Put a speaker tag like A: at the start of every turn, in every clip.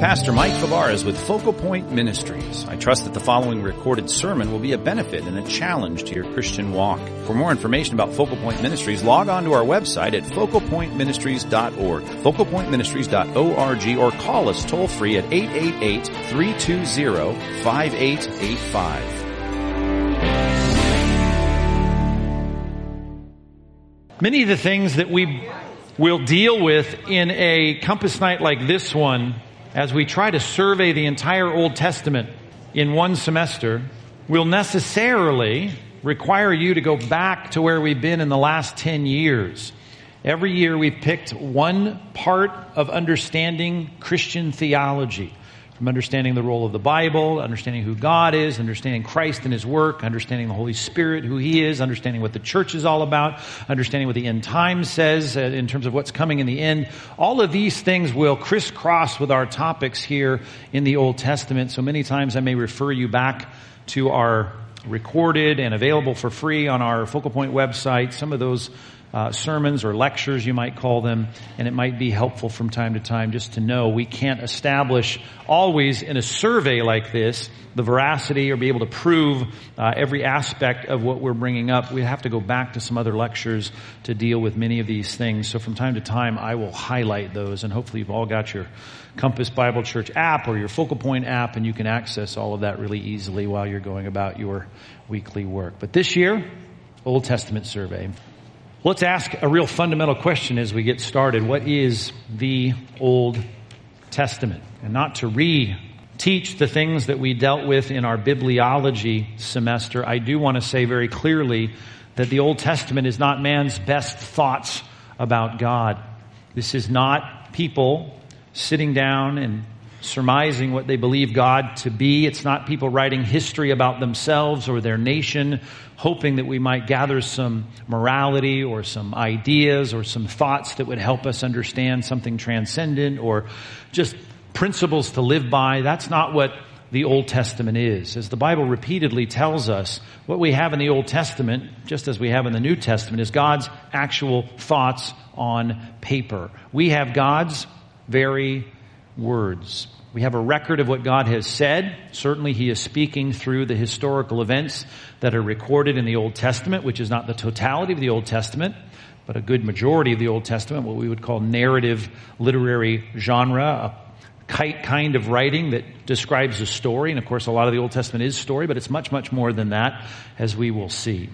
A: Pastor Mike Fabarez with Focal Point Ministries. I trust that the following recorded sermon will be a benefit and a challenge to your Christian walk. For more information about Focal Point Ministries, log on to our website at focalpointministries.org, focalpointministries.org, or call us toll free at 888-320-5885.
B: Many of the things that we will deal with in a compass night like this one, as we try to survey the entire Old Testament in one semester, will necessarily require you to go back to where we've been in the last 10 years. Every year we've picked one part of understanding Christian theology from understanding the role of the Bible, understanding who God is, understanding Christ and His work, understanding the Holy Spirit, who He is, understanding what the church is all about, understanding what the end time says uh, in terms of what's coming in the end. All of these things will crisscross with our topics here in the Old Testament. So many times I may refer you back to our recorded and available for free on our Focal Point website. Some of those uh, sermons or lectures, you might call them, and it might be helpful from time to time just to know we can't establish always in a survey like this the veracity or be able to prove uh, every aspect of what we're bringing up. We have to go back to some other lectures to deal with many of these things. So from time to time, I will highlight those, and hopefully you've all got your Compass Bible Church app or your Focal Point app, and you can access all of that really easily while you're going about your weekly work. But this year, Old Testament survey. Let's ask a real fundamental question as we get started. What is the Old Testament? And not to re-teach the things that we dealt with in our bibliology semester, I do want to say very clearly that the Old Testament is not man's best thoughts about God. This is not people sitting down and surmising what they believe God to be. It's not people writing history about themselves or their nation, hoping that we might gather some morality or some ideas or some thoughts that would help us understand something transcendent or just principles to live by. That's not what the Old Testament is. As the Bible repeatedly tells us, what we have in the Old Testament, just as we have in the New Testament, is God's actual thoughts on paper. We have God's very words. We have a record of what God has said. Certainly he is speaking through the historical events that are recorded in the Old Testament, which is not the totality of the Old Testament, but a good majority of the Old Testament, what we would call narrative literary genre, a kind of writing that describes a story. And of course, a lot of the Old Testament is story, but it's much, much more than that, as we will see.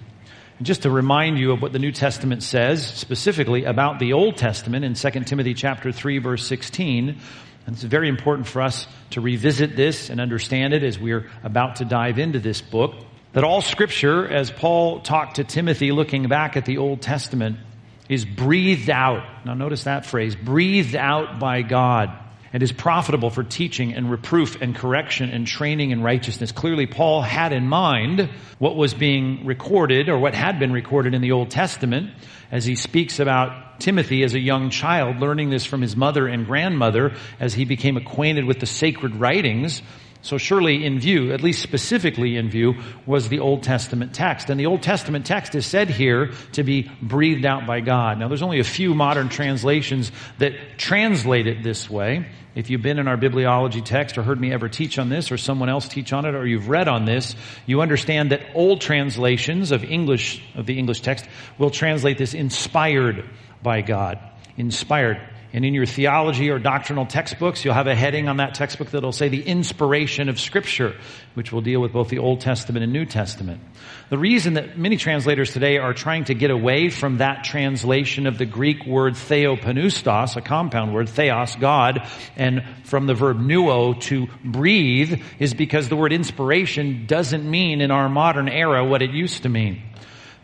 B: Just to remind you of what the New Testament says specifically about the Old Testament in 2 Timothy chapter 3 verse 16, and it's very important for us to revisit this and understand it as we're about to dive into this book. That all scripture, as Paul talked to Timothy looking back at the Old Testament, is breathed out. Now notice that phrase, breathed out by God and is profitable for teaching and reproof and correction and training in righteousness. Clearly, Paul had in mind what was being recorded or what had been recorded in the Old Testament as he speaks about Timothy as a young child, learning this from his mother and grandmother as he became acquainted with the sacred writings. So surely in view, at least specifically in view, was the Old Testament text. And the Old Testament text is said here to be breathed out by God. Now there's only a few modern translations that translate it this way. If you've been in our bibliology text or heard me ever teach on this or someone else teach on it or you've read on this, you understand that old translations of English, of the English text will translate this inspired by God. Inspired. And in your theology or doctrinal textbooks, you'll have a heading on that textbook that'll say the inspiration of scripture, which will deal with both the Old Testament and New Testament. The reason that many translators today are trying to get away from that translation of the Greek word theopneustos, a compound word, theos, God, and from the verb pneuo, to breathe, is because the word inspiration doesn't mean in our modern era what it used to mean.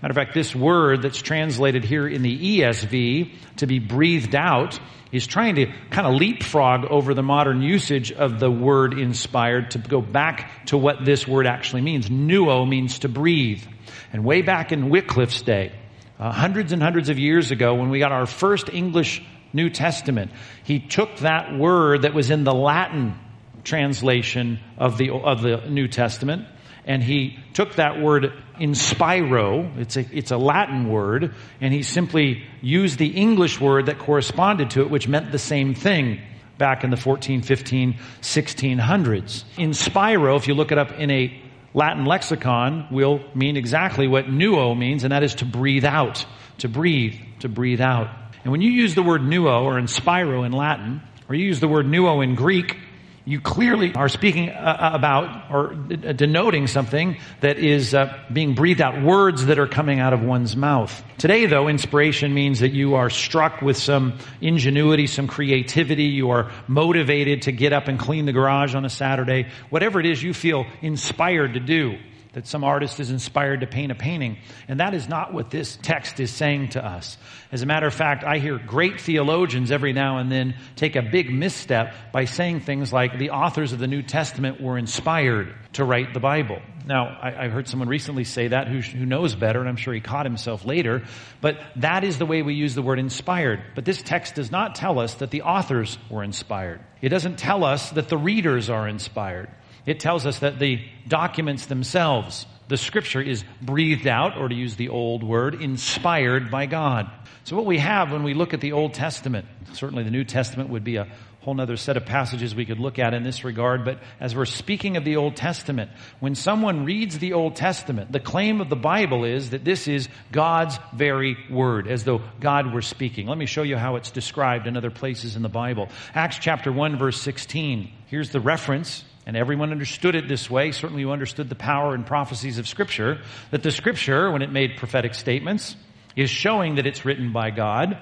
B: Matter of fact, this word that's translated here in the ESV to be breathed out is trying to kind of leapfrog over the modern usage of the word inspired to go back to what this word actually means. Pneuo means to breathe. And way back in Wycliffe's day, uh, hundreds and hundreds of years ago, when we got our first English New Testament, he took that word that was in the Latin translation of the, of the New Testament and he took that word inspiro, it's a, it's a Latin word, and he simply used the English word that corresponded to it, which meant the same thing. back in the 14, 15, 1600s. Inspiro, if you look it up in a Latin lexicon, will mean exactly what pneuo means, and that is to breathe out, to breathe, to breathe out. And when you use the word pneuo or inspiro in Latin, or you use the word pneuo in Greek, you clearly are speaking uh, uh, about or denoting something that is uh, being breathed out, words that are coming out of one's mouth. Today, though, inspiration means that you are struck with some ingenuity, some creativity. You are motivated to get up and clean the garage on a Saturday. Whatever it is you feel inspired to do that some artist is inspired to paint a painting. And that is not what this text is saying to us. As a matter of fact, I hear great theologians every now and then take a big misstep by saying things like the authors of the New Testament were inspired to write the Bible. Now, I, I heard someone recently say that who, who knows better, and I'm sure he caught himself later, but that is the way we use the word inspired. But this text does not tell us that the authors were inspired. It doesn't tell us that the readers are inspired. It tells us that the documents themselves, the scripture is breathed out, or to use the old word, inspired by God. So what we have when we look at the Old Testament, certainly the New Testament would be a whole other set of passages we could look at in this regard, but as we're speaking of the Old Testament, when someone reads the Old Testament, the claim of the Bible is that this is God's very word, as though God were speaking. Let me show you how it's described in other places in the Bible. Acts chapter 1 verse 16. Here's the reference and everyone understood it this way. Certainly you understood the power and prophecies of Scripture, that the Scripture, when it made prophetic statements, is showing that it's written by God.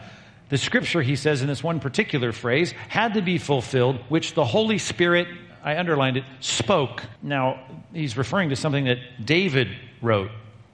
B: The Scripture, he says in this one particular phrase, had to be fulfilled, which the Holy Spirit, I underlined it, spoke. Now, he's referring to something that David wrote.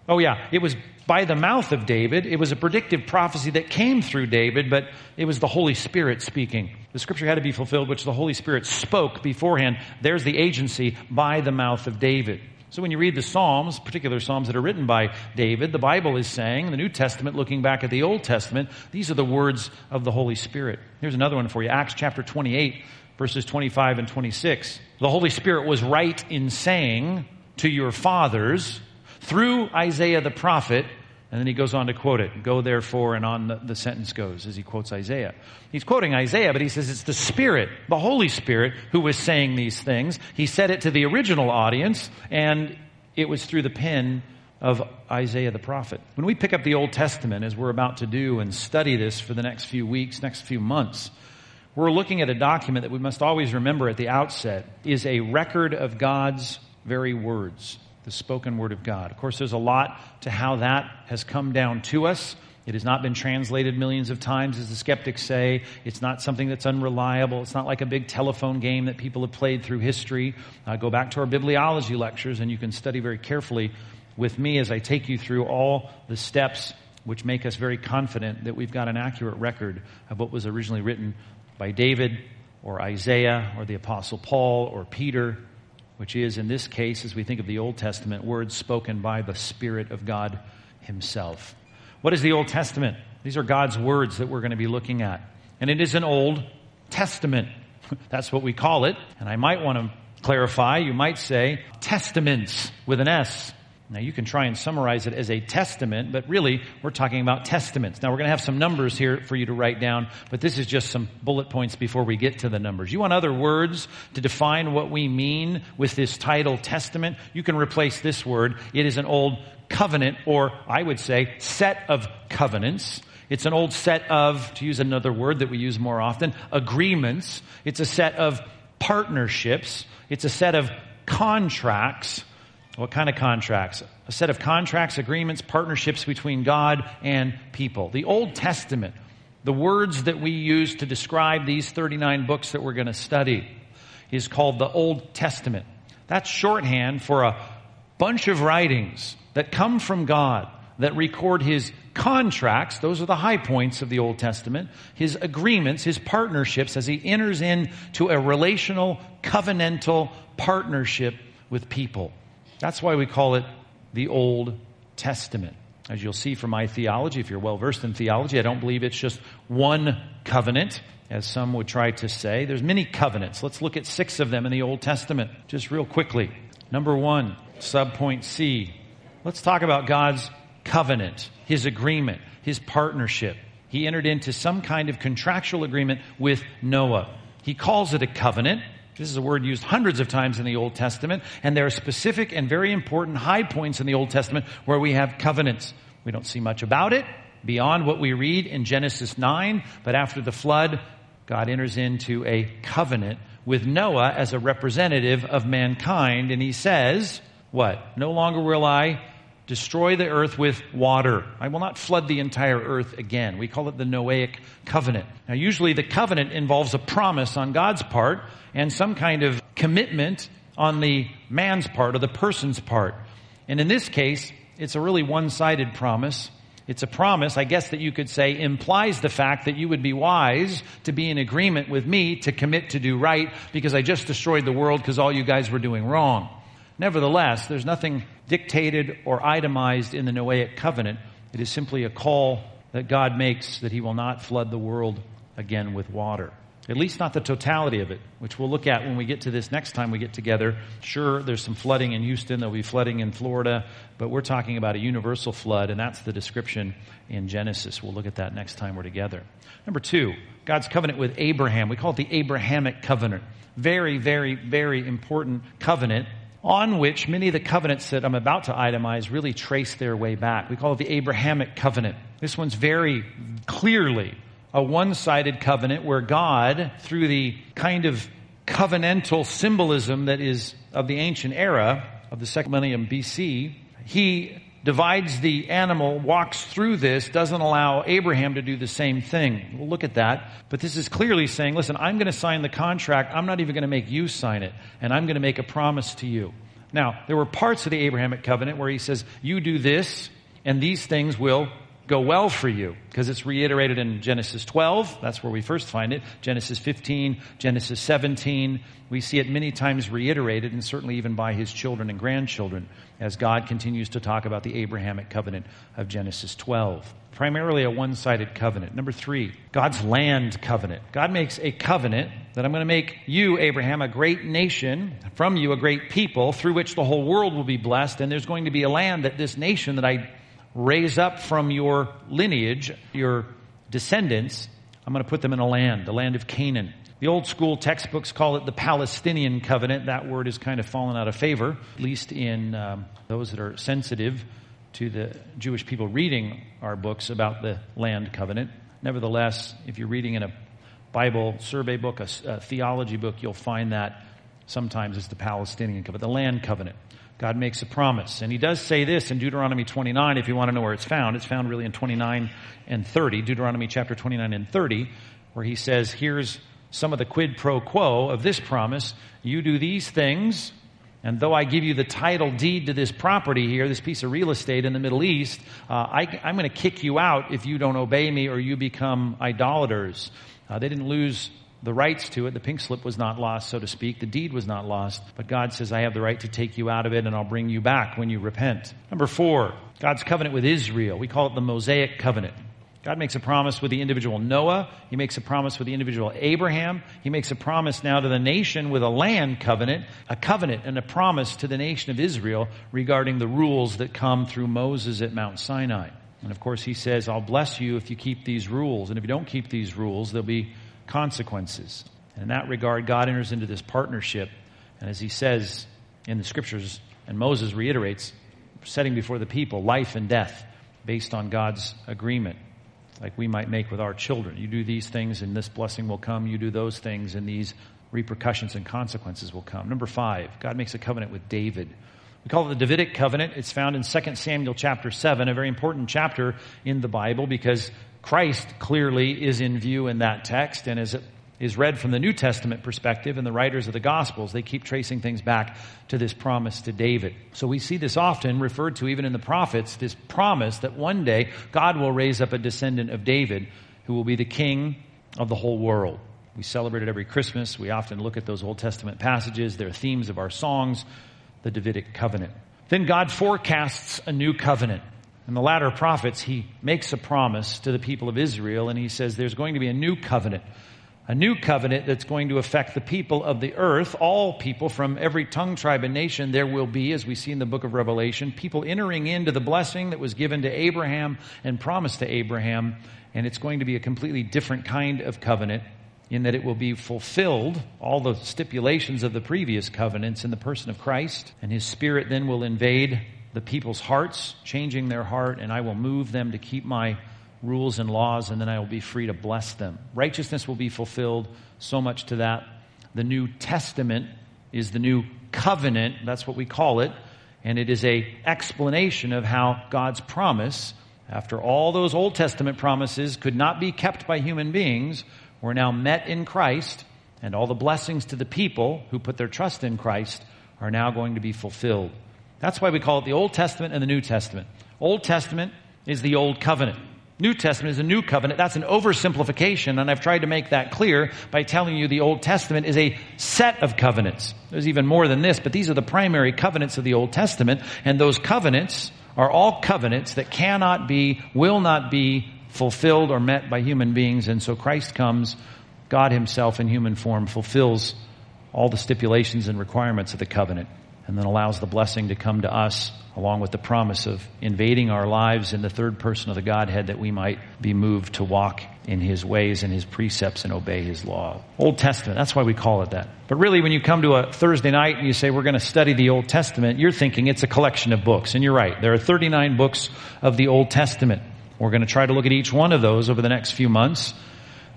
B: Oh yeah, it was by the mouth of David. It was a predictive prophecy that came through David, but it was the Holy Spirit speaking. The scripture had to be fulfilled, which the Holy Spirit spoke beforehand. There's the agency by the mouth of David. So when you read the Psalms, particular Psalms that are written by David, the Bible is saying, the New Testament looking back at the Old Testament, these are the words of the Holy Spirit. Here's another one for you. Acts chapter 28, verses 25 and 26. The Holy Spirit was right in saying to your fathers, through Isaiah the prophet, and then he goes on to quote it. Go therefore, and on the, the, sentence goes as he quotes Isaiah. He's quoting Isaiah, but he says it's the Spirit, the Holy Spirit, who was saying these things. He said it to the original audience, and it was through the pen of Isaiah the prophet. When we pick up the Old Testament, as we're about to do and study this for the next few weeks, next few months, we're looking at a document that we must always remember at the outset is a record of God's very words the spoken word of God. Of course, there's a lot to how that has come down to us. It has not been translated millions of times, as the skeptics say. It's not something that's unreliable. It's not like a big telephone game that people have played through history. Uh, go back to our bibliology lectures, and you can study very carefully with me as I take you through all the steps which make us very confident that we've got an accurate record of what was originally written by David or Isaiah or the Apostle Paul or Peter which is, in this case, as we think of the Old Testament, words spoken by the Spirit of God Himself. What is the Old Testament? These are God's words that we're going to be looking at. And it is an Old Testament. That's what we call it. And I might want to clarify, you might say testaments with an S. Now, you can try and summarize it as a testament, but really, we're talking about testaments. Now, we're going to have some numbers here for you to write down, but this is just some bullet points before we get to the numbers. You want other words to define what we mean with this title, testament? You can replace this word. It is an old covenant, or I would say, set of covenants. It's an old set of, to use another word that we use more often, agreements. It's a set of partnerships. It's a set of contracts what kind of contracts? A set of contracts, agreements, partnerships between God and people. The Old Testament, the words that we use to describe these 39 books that we're going to study, is called the Old Testament. That's shorthand for a bunch of writings that come from God that record his contracts, those are the high points of the Old Testament, his agreements, his partnerships as he enters into a relational, covenantal partnership with people. That's why we call it the Old Testament. As you'll see from my theology, if you're well versed in theology, I don't believe it's just one covenant, as some would try to say. There's many covenants. Let's look at six of them in the Old Testament, just real quickly. Number one, subpoint C. Let's talk about God's covenant, His agreement, His partnership. He entered into some kind of contractual agreement with Noah. He calls it a covenant. This is a word used hundreds of times in the Old Testament, and there are specific and very important high points in the Old Testament where we have covenants. We don't see much about it beyond what we read in Genesis 9, but after the flood, God enters into a covenant with Noah as a representative of mankind, and he says, What? No longer will I destroy the earth with water. I will not flood the entire earth again. We call it the Noahic covenant. Now, usually the covenant involves a promise on God's part and some kind of commitment on the man's part or the person's part. And in this case, it's a really one-sided promise. It's a promise, I guess that you could say, implies the fact that you would be wise to be in agreement with me to commit to do right because I just destroyed the world because all you guys were doing wrong. Nevertheless, there's nothing dictated or itemized in the Noahic covenant. It is simply a call that God makes that he will not flood the world again with water. At least not the totality of it, which we'll look at when we get to this next time we get together. Sure, there's some flooding in Houston, there'll be flooding in Florida, but we're talking about a universal flood, and that's the description in Genesis. We'll look at that next time we're together. Number two, God's covenant with Abraham. We call it the Abrahamic covenant. Very, very, very important covenant on which many of the covenants that I'm about to itemize really trace their way back. We call it the Abrahamic covenant. This one's very clearly a one-sided covenant where God, through the kind of covenantal symbolism that is of the ancient era of the second millennium BC, he divides the animal, walks through this, doesn't allow Abraham to do the same thing. We'll look at that. But this is clearly saying, listen, I'm going to sign the contract. I'm not even going to make you sign it. And I'm going to make a promise to you. Now, there were parts of the Abrahamic covenant where he says, you do this and these things will go well for you because it's reiterated in Genesis 12. That's where we first find it. Genesis 15, Genesis 17. We see it many times reiterated and certainly even by his children and grandchildren as God continues to talk about the Abrahamic covenant of Genesis 12. Primarily a one-sided covenant. Number three, God's land covenant. God makes a covenant that I'm going to make you, Abraham, a great nation, from you a great people, through which the whole world will be blessed, and there's going to be a land that this nation that I raise up from your lineage, your descendants, I'm going to put them in a land, the land of Canaan. The old school textbooks call it the Palestinian covenant. That word has kind of fallen out of favor, at least in um, those that are sensitive to the Jewish people reading our books about the land covenant. Nevertheless, if you're reading in a Bible survey book, a, a theology book, you'll find that sometimes it's the Palestinian covenant, the land covenant. God makes a promise. And he does say this in Deuteronomy 29, if you want to know where it's found. It's found really in 29 and 30, Deuteronomy chapter 29 and 30, where he says, here's some of the quid pro quo of this promise. You do these things, and though I give you the title deed to this property here, this piece of real estate in the Middle East, uh, I, am going to kick you out if you don't obey me or you become idolaters. Uh, they didn't lose the rights to it. The pink slip was not lost, so to speak. The deed was not lost. But God says, I have the right to take you out of it and I'll bring you back when you repent. Number four, God's covenant with Israel. We call it the Mosaic covenant. God makes a promise with the individual Noah. He makes a promise with the individual Abraham. He makes a promise now to the nation with a land covenant, a covenant and a promise to the nation of Israel regarding the rules that come through Moses at Mount Sinai. And of course, he says, I'll bless you if you keep these rules. And if you don't keep these rules, there'll be consequences. And in that regard, God enters into this partnership. And as he says in the scriptures, and Moses reiterates, setting before the people life and death based on God's agreement, like we might make with our children. You do these things and this blessing will come. You do those things and these repercussions and consequences will come. Number five, God makes a covenant with David. We call it the Davidic covenant. It's found in 2 Samuel chapter 7, a very important chapter in the Bible because Christ clearly is in view in that text, and as it is read from the New Testament perspective and the writers of the Gospels, they keep tracing things back to this promise to David. So we see this often referred to even in the prophets, this promise that one day God will raise up a descendant of David who will be the king of the whole world. We celebrate it every Christmas. We often look at those Old Testament passages. They're themes of our songs, the Davidic covenant. Then God forecasts a new covenant. In the latter prophets, he makes a promise to the people of Israel, and he says there's going to be a new covenant. A new covenant that's going to affect the people of the earth, all people from every tongue, tribe, and nation. There will be, as we see in the book of Revelation, people entering into the blessing that was given to Abraham and promised to Abraham, and it's going to be a completely different kind of covenant. in that it will be fulfilled, all the stipulations of the previous covenants in the person of Christ, and his spirit then will invade the people's hearts, changing their heart, and I will move them to keep my rules and laws, and then I will be free to bless them. Righteousness will be fulfilled, so much to that. The New Testament is the new covenant, that's what we call it, and it is a explanation of how God's promise, after all those Old Testament promises could not be kept by human beings, were now met in Christ, and all the blessings to the people who put their trust in Christ are now going to be fulfilled. That's why we call it the Old Testament and the New Testament. Old Testament is the Old Covenant. New Testament is a new covenant. That's an oversimplification, and I've tried to make that clear by telling you the Old Testament is a set of covenants. There's even more than this, but these are the primary covenants of the Old Testament, and those covenants are all covenants that cannot be, will not be fulfilled or met by human beings, and so Christ comes, God Himself in human form, fulfills all the stipulations and requirements of the covenant and then allows the blessing to come to us along with the promise of invading our lives in the third person of the Godhead that we might be moved to walk in His ways and His precepts and obey His law. Old Testament, that's why we call it that. But really, when you come to a Thursday night and you say, we're going to study the Old Testament, you're thinking it's a collection of books. And you're right. There are 39 books of the Old Testament. We're going to try to look at each one of those over the next few months.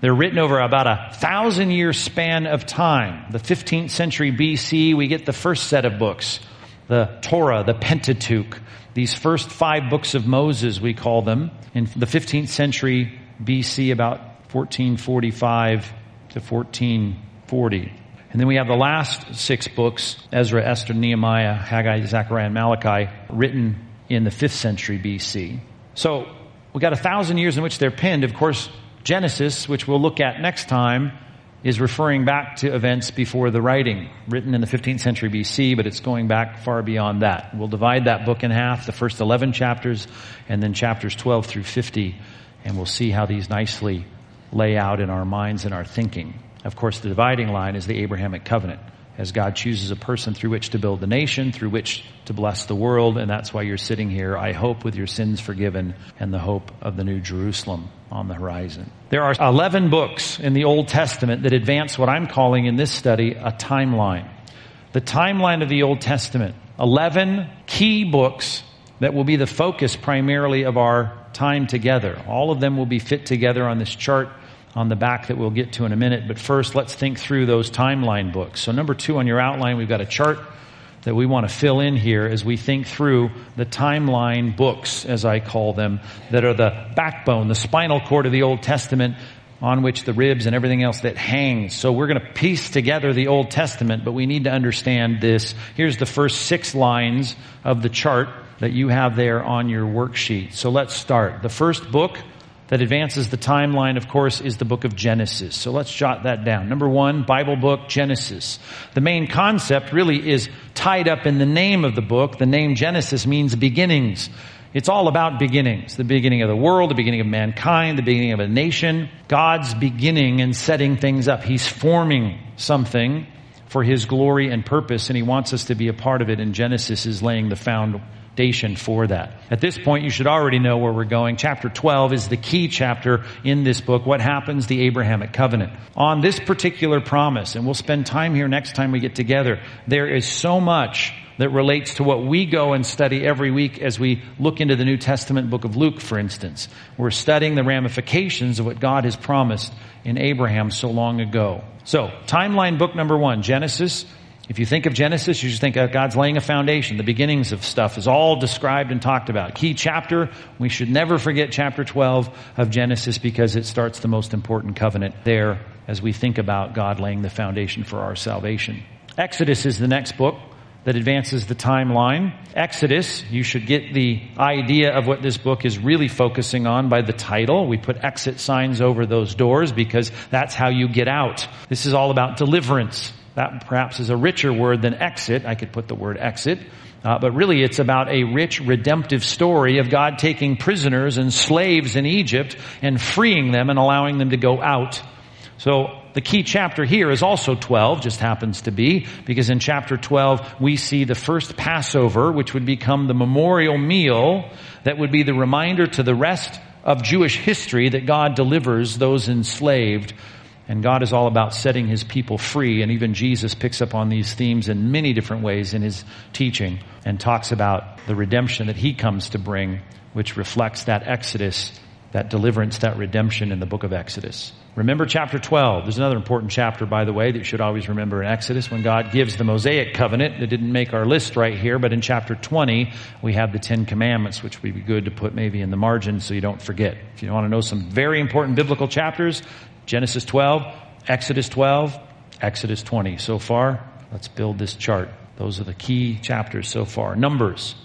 B: They're written over about a thousand year span of time. The 15th century BC, we get the first set of books. The Torah, the Pentateuch. These first five books of Moses, we call them. In the 15th century BC, about 1445 to 1440. And then we have the last six books, Ezra, Esther, Nehemiah, Haggai, Zechariah, and Malachi, written in the 5th century BC. So, we got a thousand years in which they're penned. Of course, Genesis, which we'll look at next time, is referring back to events before the writing, written in the 15th century BC, but it's going back far beyond that. We'll divide that book in half, the first 11 chapters, and then chapters 12 through 50, and we'll see how these nicely lay out in our minds and our thinking. Of course, the dividing line is the Abrahamic covenant as God chooses a person through which to build the nation, through which to bless the world, and that's why you're sitting here, I hope, with your sins forgiven and the hope of the new Jerusalem on the horizon. There are 11 books in the Old Testament that advance what I'm calling in this study a timeline. The timeline of the Old Testament. 11 key books that will be the focus primarily of our time together. All of them will be fit together on this chart on the back that we'll get to in a minute. But first, let's think through those timeline books. So number two on your outline, we've got a chart that we want to fill in here as we think through the timeline books, as I call them, that are the backbone, the spinal cord of the Old Testament on which the ribs and everything else that hangs. So we're going to piece together the Old Testament, but we need to understand this. Here's the first six lines of the chart that you have there on your worksheet. So let's start. The first book that advances the timeline, of course, is the book of Genesis. So let's jot that down. Number one, Bible book, Genesis. The main concept really is tied up in the name of the book. The name Genesis means beginnings. It's all about beginnings. The beginning of the world, the beginning of mankind, the beginning of a nation. God's beginning and setting things up. He's forming something for His glory and purpose, and He wants us to be a part of it, and Genesis is laying the foundation foundation for that. At this point, you should already know where we're going. Chapter 12 is the key chapter in this book. What happens? The Abrahamic covenant. On this particular promise, and we'll spend time here next time we get together, there is so much that relates to what we go and study every week as we look into the New Testament book of Luke, for instance. We're studying the ramifications of what God has promised in Abraham so long ago. So, timeline book number one, Genesis if you think of Genesis, you just think of God's laying a foundation. The beginnings of stuff is all described and talked about. Key chapter, we should never forget chapter 12 of Genesis because it starts the most important covenant there as we think about God laying the foundation for our salvation. Exodus is the next book that advances the timeline. Exodus, you should get the idea of what this book is really focusing on by the title. We put exit signs over those doors because that's how you get out. This is all about deliverance. That perhaps is a richer word than exit. I could put the word exit. Uh, but really it's about a rich redemptive story of God taking prisoners and slaves in Egypt and freeing them and allowing them to go out. So the key chapter here is also 12, just happens to be, because in chapter 12 we see the first Passover, which would become the memorial meal that would be the reminder to the rest of Jewish history that God delivers those enslaved And God is all about setting his people free. And even Jesus picks up on these themes in many different ways in his teaching and talks about the redemption that he comes to bring, which reflects that exodus, that deliverance, that redemption in the book of Exodus. Remember chapter 12. There's another important chapter, by the way, that you should always remember in Exodus when God gives the Mosaic covenant. It didn't make our list right here, but in chapter 20, we have the Ten Commandments, which would be good to put maybe in the margin so you don't forget. If you want to know some very important biblical chapters, Genesis 12, Exodus 12, Exodus 20. So far, let's build this chart. Those are the key chapters so far. Numbers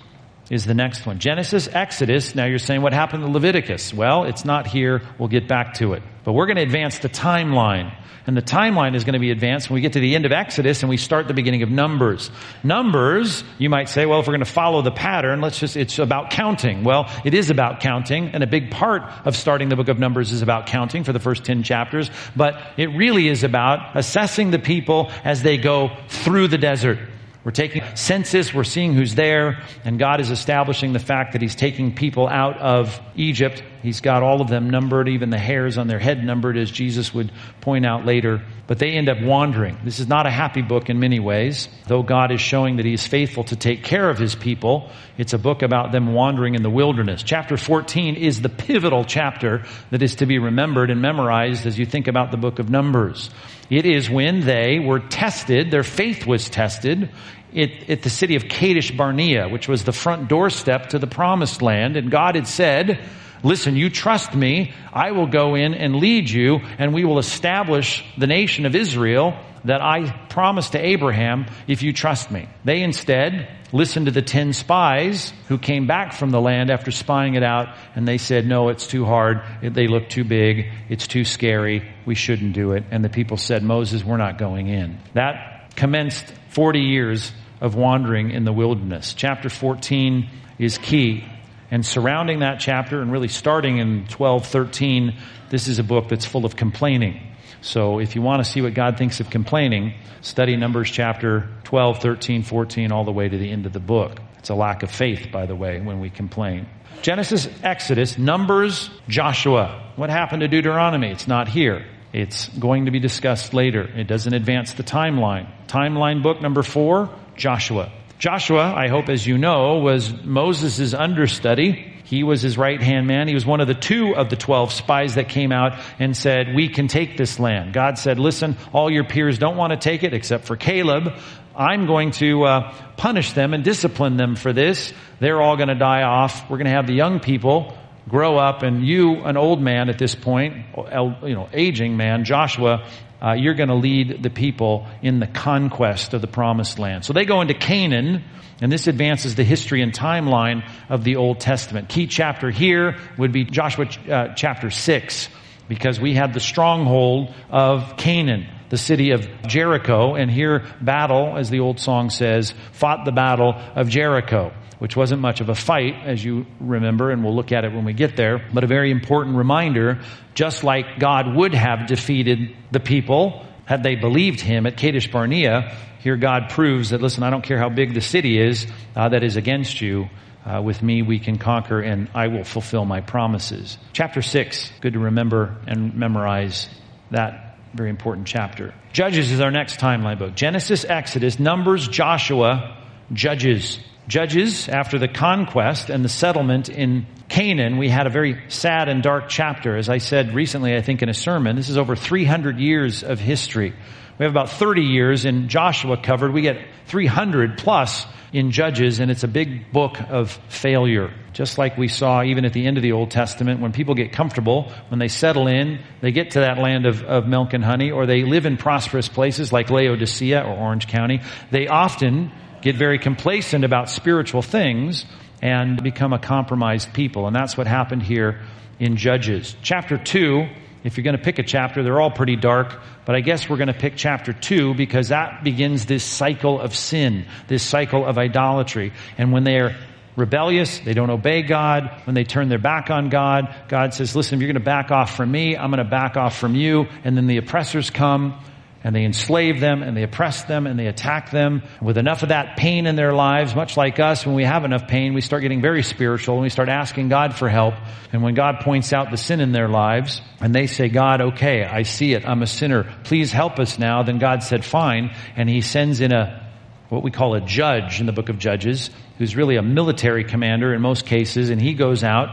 B: is the next one. Genesis, Exodus. Now you're saying what happened to Leviticus? Well, it's not here. We'll get back to it. But we're going to advance the timeline. And the timeline is going to be advanced when we get to the end of Exodus and we start the beginning of Numbers. Numbers, you might say, well, if we're going to follow the pattern, let's just, it's about counting. Well, it is about counting, and a big part of starting the book of Numbers is about counting for the first 10 chapters, but it really is about assessing the people as they go through the desert. We're taking census, we're seeing who's there, and God is establishing the fact that He's taking people out of Egypt. He's got all of them numbered, even the hairs on their head numbered, as Jesus would point out later. But they end up wandering. This is not a happy book in many ways, though God is showing that He is faithful to take care of His people. It's a book about them wandering in the wilderness. Chapter 14 is the pivotal chapter that is to be remembered and memorized as you think about the book of Numbers. It is when they were tested, their faith was tested, at, at the city of Kadesh Barnea, which was the front doorstep to the promised land. And God had said, Listen, you trust me. I will go in and lead you, and we will establish the nation of Israel that I promised to Abraham if you trust me. They instead listened to the ten spies who came back from the land after spying it out, and they said, No, it's too hard. They look too big. It's too scary. We shouldn't do it. And the people said, Moses, we're not going in. That commenced 40 years of wandering in the wilderness. Chapter 14 is key. And surrounding that chapter and really starting in 12, 13, this is a book that's full of complaining. So if you want to see what God thinks of complaining, study Numbers chapter 12, 13, 14, all the way to the end of the book. It's a lack of faith, by the way, when we complain. Genesis, Exodus, Numbers, Joshua. What happened to Deuteronomy? It's not here. It's going to be discussed later. It doesn't advance the timeline. Timeline book number four, Joshua. Joshua, I hope as you know, was Moses' understudy. He was his right hand man. He was one of the two of the 12 spies that came out and said, we can take this land. God said, listen, all your peers don't want to take it except for Caleb. I'm going to uh, punish them and discipline them for this. They're all going to die off. We're going to have the young people grow up and you, an old man at this point, you know, aging man, Joshua, uh, you're going to lead the people in the conquest of the promised land. So they go into Canaan, and this advances the history and timeline of the Old Testament. Key chapter here would be Joshua uh, chapter 6, because we had the stronghold of Canaan, the city of Jericho, and here battle, as the old song says, fought the battle of Jericho which wasn't much of a fight, as you remember, and we'll look at it when we get there, but a very important reminder just like God would have defeated the people had they believed him at Kadesh Barnea, here God proves that, listen, I don't care how big the city is uh, that is against you. Uh, with me, we can conquer, and I will fulfill my promises. Chapter 6, good to remember and memorize that very important chapter. Judges is our next timeline book. Genesis, Exodus, Numbers, Joshua, Judges. Judges, after the conquest and the settlement in Canaan, we had a very sad and dark chapter. As I said recently, I think in a sermon, this is over 300 years of history. We have about 30 years in Joshua covered. We get 300 plus in Judges, and it's a big book of failure. Just like we saw even at the end of the Old Testament, when people get comfortable, when they settle in, they get to that land of, of milk and honey, or they live in prosperous places like Laodicea or Orange County, they often get very complacent about spiritual things and become a compromised people. And that's what happened here in Judges. Chapter 2, if you're going to pick a chapter, they're all pretty dark, but I guess we're going to pick chapter 2 because that begins this cycle of sin, this cycle of idolatry. And when they are rebellious, they don't obey God, when they turn their back on God, God says, listen, if you're going to back off from me, I'm going to back off from you. And then the oppressors come and they enslave them and they oppress them and they attack them. With enough of that pain in their lives, much like us, when we have enough pain, we start getting very spiritual and we start asking God for help. And when God points out the sin in their lives and they say, God, okay, I see it. I'm a sinner. Please help us now. Then God said, fine. And he sends in a, what we call a judge in the book of Judges, who's really a military commander in most cases. And he goes out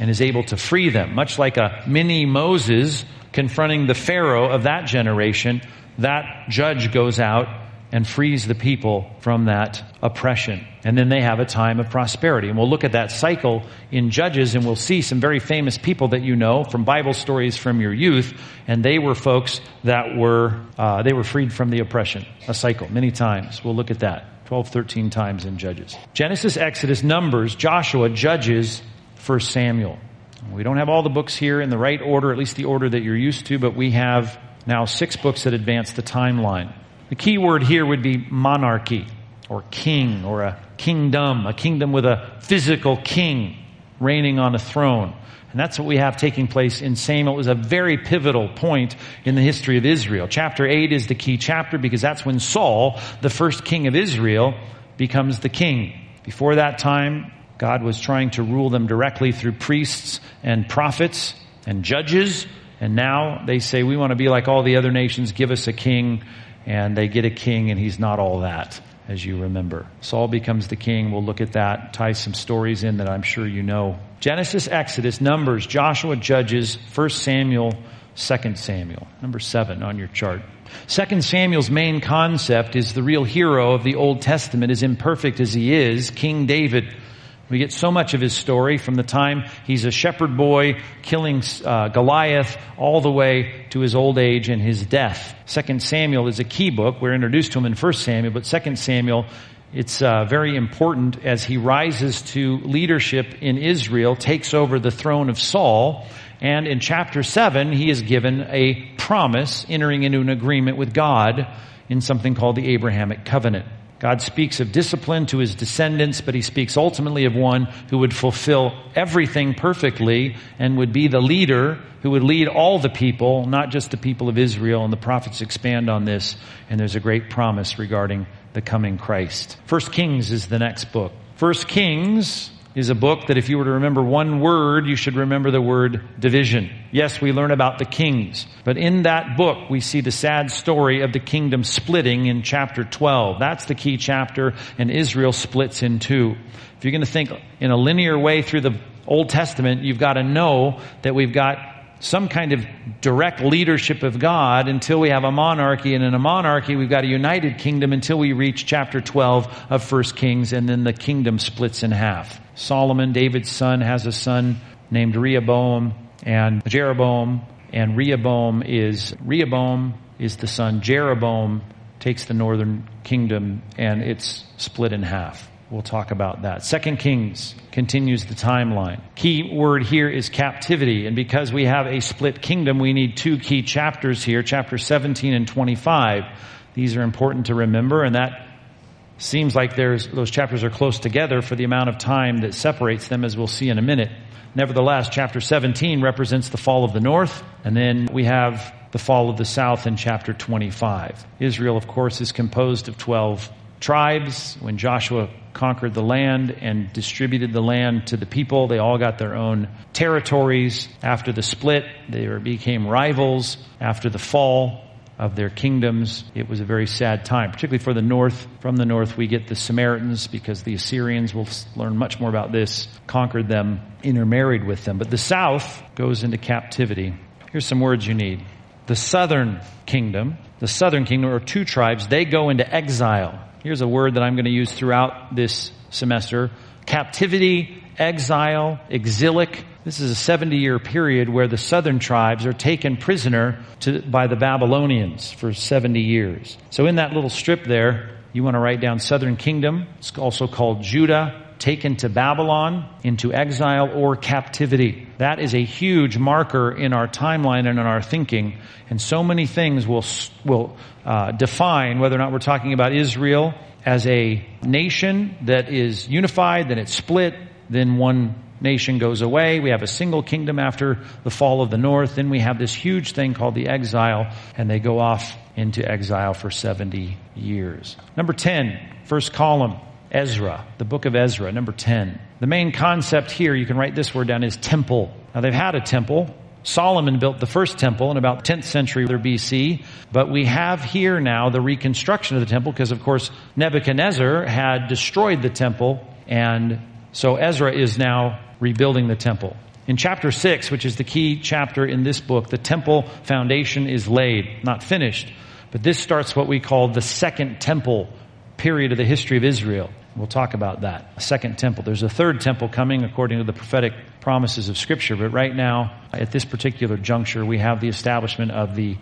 B: and is able to free them, much like a mini Moses confronting the Pharaoh of that generation that judge goes out and frees the people from that oppression. And then they have a time of prosperity. And we'll look at that cycle in Judges and we'll see some very famous people that you know from Bible stories from your youth. And they were folks that were, uh, they were freed from the oppression. A cycle, many times. We'll look at that. 12, 13 times in Judges. Genesis, Exodus, Numbers, Joshua, Judges, 1 Samuel. We don't have all the books here in the right order, at least the order that you're used to, but we have now six books that advance the timeline. The key word here would be monarchy or king or a kingdom, a kingdom with a physical king reigning on a throne. And that's what we have taking place in Samuel. It was a very pivotal point in the history of Israel. Chapter 8 is the key chapter because that's when Saul, the first king of Israel, becomes the king. Before that time, God was trying to rule them directly through priests and prophets and judges and now they say, we want to be like all the other nations, give us a king. And they get a king and he's not all that, as you remember. Saul becomes the king. We'll look at that, tie some stories in that I'm sure you know. Genesis, Exodus, Numbers, Joshua, Judges, 1 Samuel, 2 Samuel. Number seven on your chart. 2 Samuel's main concept is the real hero of the Old Testament, as imperfect as he is, King David we get so much of his story from the time he's a shepherd boy killing uh, Goliath all the way to his old age and his death. Second Samuel is a key book. We're introduced to him in First Samuel, but Second Samuel it's uh, very important as he rises to leadership in Israel, takes over the throne of Saul, and in chapter 7, he is given a promise, entering into an agreement with God in something called the Abrahamic covenant. God speaks of discipline to his descendants, but he speaks ultimately of one who would fulfill everything perfectly and would be the leader who would lead all the people, not just the people of Israel. And the prophets expand on this, and there's a great promise regarding the coming Christ. First Kings is the next book. First Kings is a book that if you were to remember one word, you should remember the word division. Yes, we learn about the kings, but in that book we see the sad story of the kingdom splitting in chapter 12. That's the key chapter and Israel splits in two. If you're going to think in a linear way through the Old Testament, you've got to know that we've got some kind of direct leadership of God until we have a monarchy. And in a monarchy, we've got a united kingdom until we reach chapter 12 of 1 Kings, and then the kingdom splits in half. Solomon, David's son, has a son named Rehoboam and Jeroboam, and Rehoboam is, Rehoboam is the son. Jeroboam takes the northern kingdom and it's split in half. We'll talk about that. Second Kings continues the timeline. Key word here is captivity. And because we have a split kingdom, we need two key chapters here, chapter 17 and 25. These are important to remember and that seems like there's, those chapters are close together for the amount of time that separates them as we'll see in a minute. Nevertheless, chapter 17 represents the fall of the north and then we have the fall of the south in chapter 25. Israel, of course, is composed of 12 tribes. When Joshua conquered the land and distributed the land to the people, they all got their own territories. After the split, they became rivals. After the fall, of their kingdoms. It was a very sad time, particularly for the north. From the north, we get the Samaritans because the Assyrians, we'll learn much more about this, conquered them, intermarried with them. But the south goes into captivity. Here's some words you need. The southern kingdom, the southern kingdom, or two tribes, they go into exile. Here's a word that I'm going to use throughout this semester. Captivity, exile, exilic. This is a 70 year period where the southern tribes are taken prisoner to, by the Babylonians for 70 years. So in that little strip there, you want to write down southern kingdom. It's also called Judah, taken to Babylon into exile or captivity. That is a huge marker in our timeline and in our thinking. And so many things will, will uh, define whether or not we're talking about Israel as a nation that is unified, then it's split, then one nation goes away. We have a single kingdom after the fall of the north. Then we have this huge thing called the exile, and they go off into exile for 70 years. Number 10, first column, Ezra, the book of Ezra, number 10. The main concept here, you can write this word down, is temple. Now they've had a temple. Solomon built the first temple in about 10th century BC, but we have here now the reconstruction of the temple because of course Nebuchadnezzar had destroyed the temple and so Ezra is now rebuilding the temple. In chapter 6, which is the key chapter in this book, the temple foundation is laid, not finished. But this starts what we call the second temple period of the history of Israel. We'll talk about that. A second temple. There's a third temple coming according to the prophetic promises of Scripture, but right now, at this particular juncture, we have the establishment of the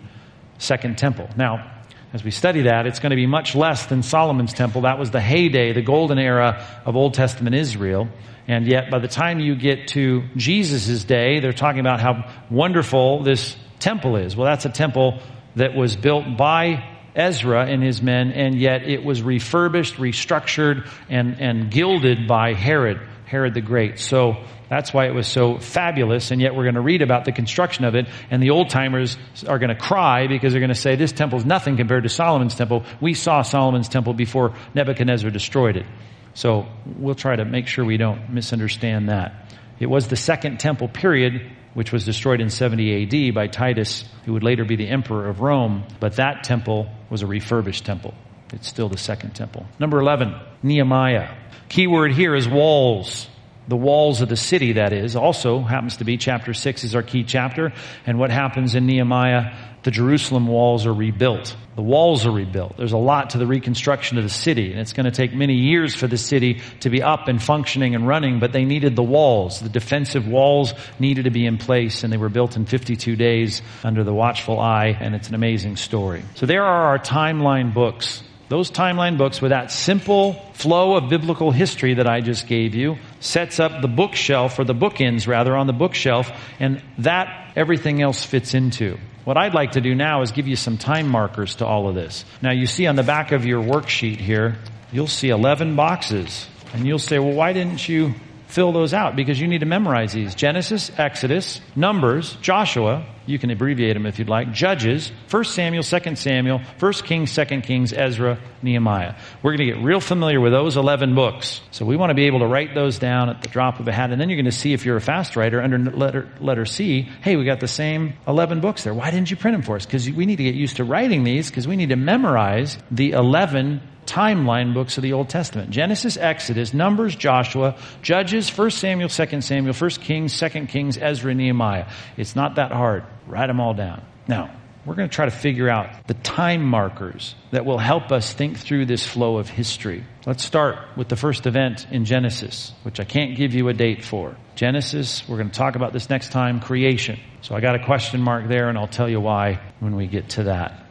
B: second temple. Now, as we study that, it's going to be much less than Solomon's temple. That was the heyday, the golden era of Old Testament Israel. And yet, by the time you get to Jesus' day, they're talking about how wonderful this temple is. Well, that's a temple that was built by Ezra and his men, and yet it was refurbished, restructured, and, and gilded by Herod, Herod the Great. So that's why it was so fabulous, and yet we're going to read about the construction of it, and the old timers are going to cry because they're going to say, this temple is nothing compared to Solomon's temple. We saw Solomon's temple before Nebuchadnezzar destroyed it. So we'll try to make sure we don't misunderstand that. It was the second temple period, which was destroyed in 70 AD by Titus, who would later be the emperor of Rome, but that temple was a refurbished temple. It's still the second temple. Number 11, Nehemiah. Key word here is walls the walls of the city, that is, also happens to be chapter 6 is our key chapter. And what happens in Nehemiah? The Jerusalem walls are rebuilt. The walls are rebuilt. There's a lot to the reconstruction of the city, and it's going to take many years for the city to be up and functioning and running, but they needed the walls. The defensive walls needed to be in place, and they were built in 52 days under the watchful eye, and it's an amazing story. So there are our timeline books those timeline books with that simple flow of biblical history that I just gave you sets up the bookshelf or the bookends rather on the bookshelf and that everything else fits into. What I'd like to do now is give you some time markers to all of this. Now you see on the back of your worksheet here, you'll see 11 boxes and you'll say, well, why didn't you fill those out because you need to memorize these. Genesis, Exodus, Numbers, Joshua, you can abbreviate them if you'd like, Judges, 1 Samuel, 2 Samuel, 1 Kings, 2 Kings, Ezra, Nehemiah. We're going to get real familiar with those 11 books. So we want to be able to write those down at the drop of a hat. And then you're going to see if you're a fast writer under letter, letter C, hey, we got the same 11 books there. Why didn't you print them for us? Because we need to get used to writing these because we need to memorize the 11 timeline books of the Old Testament. Genesis, Exodus, Numbers, Joshua, Judges, 1 Samuel, 2 Samuel, 1 Kings, 2 Kings, Ezra, Nehemiah. It's not that hard. Write them all down. Now, we're going to try to figure out the time markers that will help us think through this flow of history. Let's start with the first event in Genesis, which I can't give you a date for. Genesis, we're going to talk about this next time, creation. So I got a question mark there and I'll tell you why when we get to that.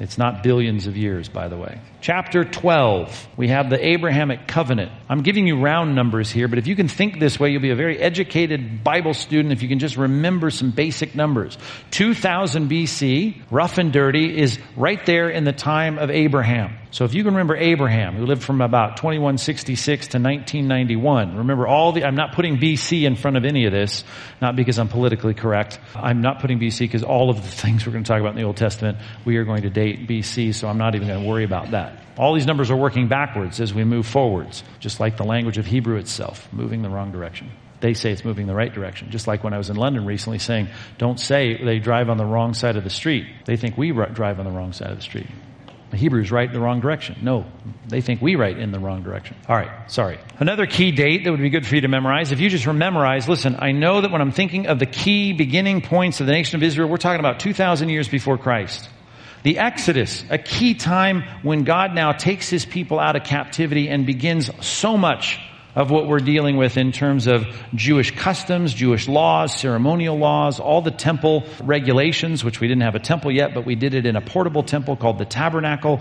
B: It's not billions of years, by the way. Chapter 12, we have the Abrahamic covenant. I'm giving you round numbers here, but if you can think this way, you'll be a very educated Bible student if you can just remember some basic numbers. 2000 BC, rough and dirty, is right there in the time of Abraham. So if you can remember Abraham, who lived from about 2166 to 1991, remember all the, I'm not putting BC in front of any of this, not because I'm politically correct. I'm not putting BC because all of the things we're going to talk about in the Old Testament, we are going to date BC, so I'm not even going to worry about that. All these numbers are working backwards as we move forwards, just like the language of Hebrew itself, moving the wrong direction. They say it's moving the right direction. Just like when I was in London recently saying, don't say they drive on the wrong side of the street. They think we drive on the wrong side of the street. The Hebrews write in the wrong direction. No, they think we write in the wrong direction. All right, sorry. Another key date that would be good for you to memorize, if you just memorize, listen, I know that when I'm thinking of the key beginning points of the nation of Israel, we're talking about 2,000 years before Christ. The Exodus, a key time when God now takes his people out of captivity and begins so much of what we're dealing with in terms of Jewish customs, Jewish laws, ceremonial laws, all the temple regulations, which we didn't have a temple yet, but we did it in a portable temple called the Tabernacle,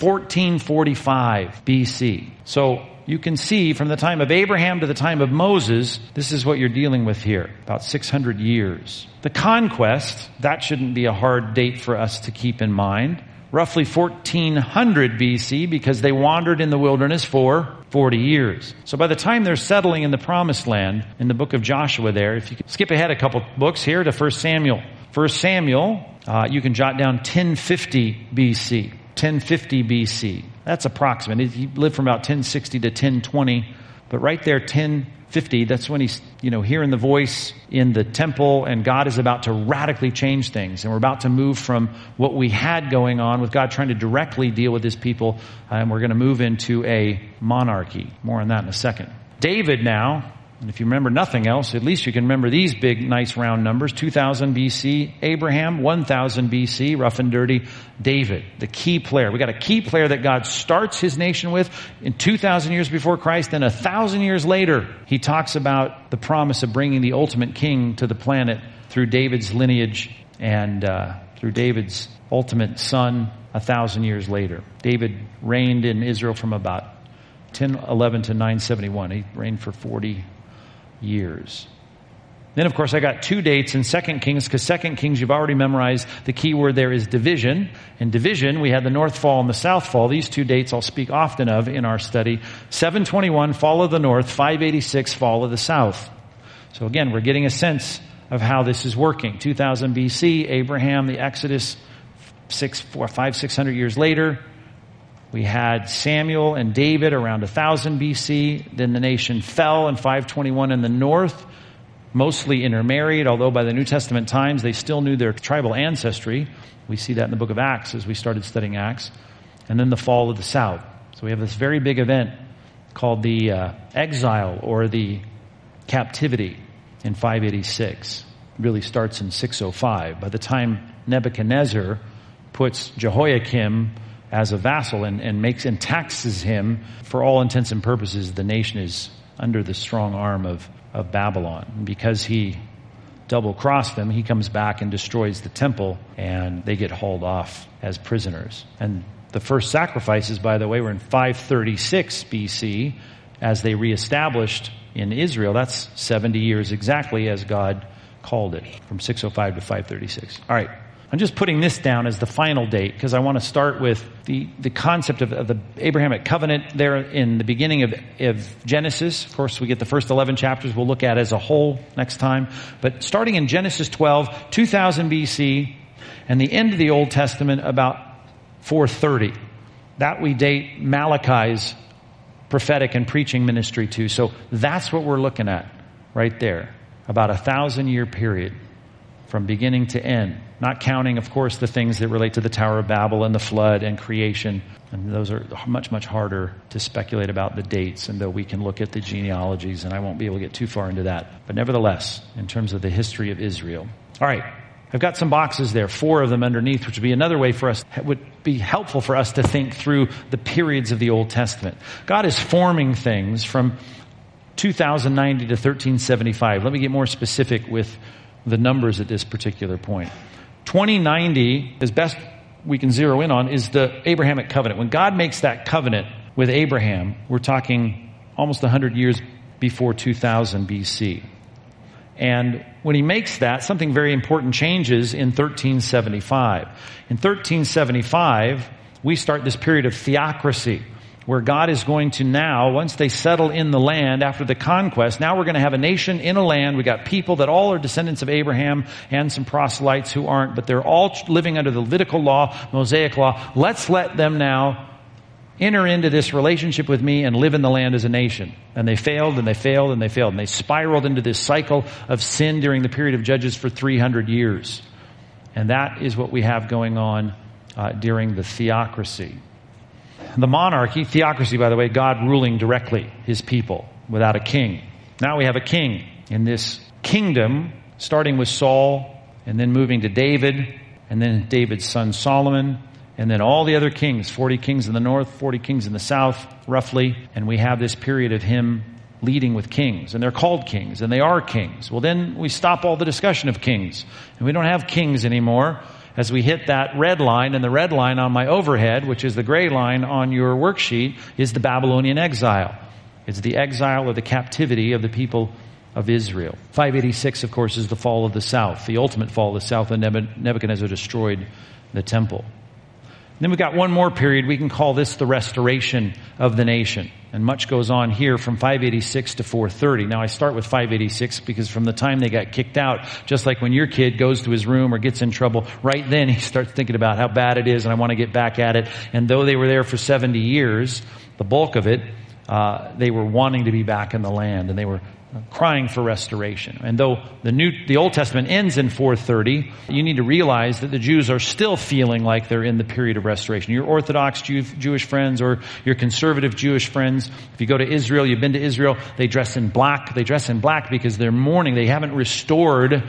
B: 1445 BC. So you can see from the time of Abraham to the time of Moses, this is what you're dealing with here. About 600 years. The conquest, that shouldn't be a hard date for us to keep in mind. Roughly 1400 BC because they wandered in the wilderness for 40 years. So by the time they're settling in the promised land, in the book of Joshua there, if you skip ahead a couple books here to 1 Samuel. 1 Samuel, uh, you can jot down 1050 BC. 1050 BC. That's approximate. He lived from about 1060 to 1020, but right there, 1050, that's when he's, you know, hearing the voice in the temple and God is about to radically change things. And we're about to move from what we had going on with God trying to directly deal with his people, and we're going to move into a monarchy. More on that in a second. David now, and if you remember nothing else, at least you can remember these big, nice round numbers. 2000 BC, Abraham, 1000 BC, rough and dirty, David, the key player. We got a key player that God starts his nation with in 2000 years before Christ, then a thousand years later, he talks about the promise of bringing the ultimate king to the planet through David's lineage and uh, through David's ultimate son a thousand years later. David reigned in Israel from about 1011 to 971. He reigned for 40 years. Then, of course, I got two dates in Second Kings because Second Kings, you've already memorized the key word there is division. In division, we had the North Fall and the South Fall. These two dates I'll speak often of in our study. 721, fall of the North, 586, fall of the South. So again, we're getting a sense of how this is working. 2000 BC, Abraham, the Exodus, six, four, five, six hundred years later. We had Samuel and David around 1000 BC. Then the nation fell in 521 in the north, mostly intermarried, although by the New Testament times they still knew their tribal ancestry. We see that in the book of Acts as we started studying Acts. And then the fall of the south. So we have this very big event called the uh, exile or the captivity in 586. It really starts in 605. By the time Nebuchadnezzar puts Jehoiakim as a vassal and, and makes and taxes him for all intents and purposes the nation is under the strong arm of, of babylon. And because he double crossed them he comes back and destroys the temple and they get hauled off as prisoners. And the first sacrifices by the way were in 536 bc as they reestablished in israel. That's 70 years exactly as god called it from 605 to 536 all right I'm just putting this down as the final date because I want to start with the, the concept of, of, the Abrahamic covenant there in the beginning of, of Genesis. Of course, we get the first 11 chapters we'll look at as a whole next time. But starting in Genesis 12, 2000 BC, and the end of the Old Testament about 430. That we date Malachi's prophetic and preaching ministry to. So that's what we're looking at right there. About a thousand year period from beginning to end. Not counting, of course, the things that relate to the Tower of Babel and the flood and creation. And those are much, much harder to speculate about the dates, and though we can look at the genealogies, and I won't be able to get too far into that. But nevertheless, in terms of the history of Israel. All right. I've got some boxes there, four of them underneath, which would be another way for us, would be helpful for us to think through the periods of the Old Testament. God is forming things from 2090 to 1375. Let me get more specific with the numbers at this particular point. 2090, as best we can zero in on, is the Abrahamic covenant. When God makes that covenant with Abraham, we're talking almost 100 years before 2000 BC. And when he makes that, something very important changes in 1375. In 1375, we start this period of theocracy where God is going to now, once they settle in the land after the conquest, now we're going to have a nation in a land. We got people that all are descendants of Abraham and some proselytes who aren't, but they're all living under the Levitical law, Mosaic law. Let's let them now enter into this relationship with me and live in the land as a nation. And they failed and they failed and they failed. And they spiraled into this cycle of sin during the period of Judges for 300 years. And that is what we have going on uh, during the theocracy the monarchy, theocracy, by the way, God ruling directly his people without a king. Now we have a king in this kingdom, starting with Saul and then moving to David and then David's son Solomon and then all the other kings, 40 kings in the north, 40 kings in the south, roughly. And we have this period of him leading with kings, and they're called kings, and they are kings. Well, then we stop all the discussion of kings, and we don't have kings anymore as we hit that red line, and the red line on my overhead, which is the gray line on your worksheet, is the Babylonian exile. It's the exile or the captivity of the people of Israel. 586, of course, is the fall of the south, the ultimate fall of the south when Nebuchadnezzar destroyed the temple. Then we've got one more period. We can call this the restoration of the nation. And much goes on here from 586 to 430. Now I start with 586 because from the time they got kicked out, just like when your kid goes to his room or gets in trouble, right then he starts thinking about how bad it is and I want to get back at it. And though they were there for 70 years, the bulk of it, uh, they were wanting to be back in the land and they were crying for restoration. And though the new, the Old Testament ends in 430, you need to realize that the Jews are still feeling like they're in the period of restoration. Your Orthodox Jew, Jewish friends or your conservative Jewish friends, if you go to Israel, you've been to Israel, they dress in black. They dress in black because they're mourning. They haven't restored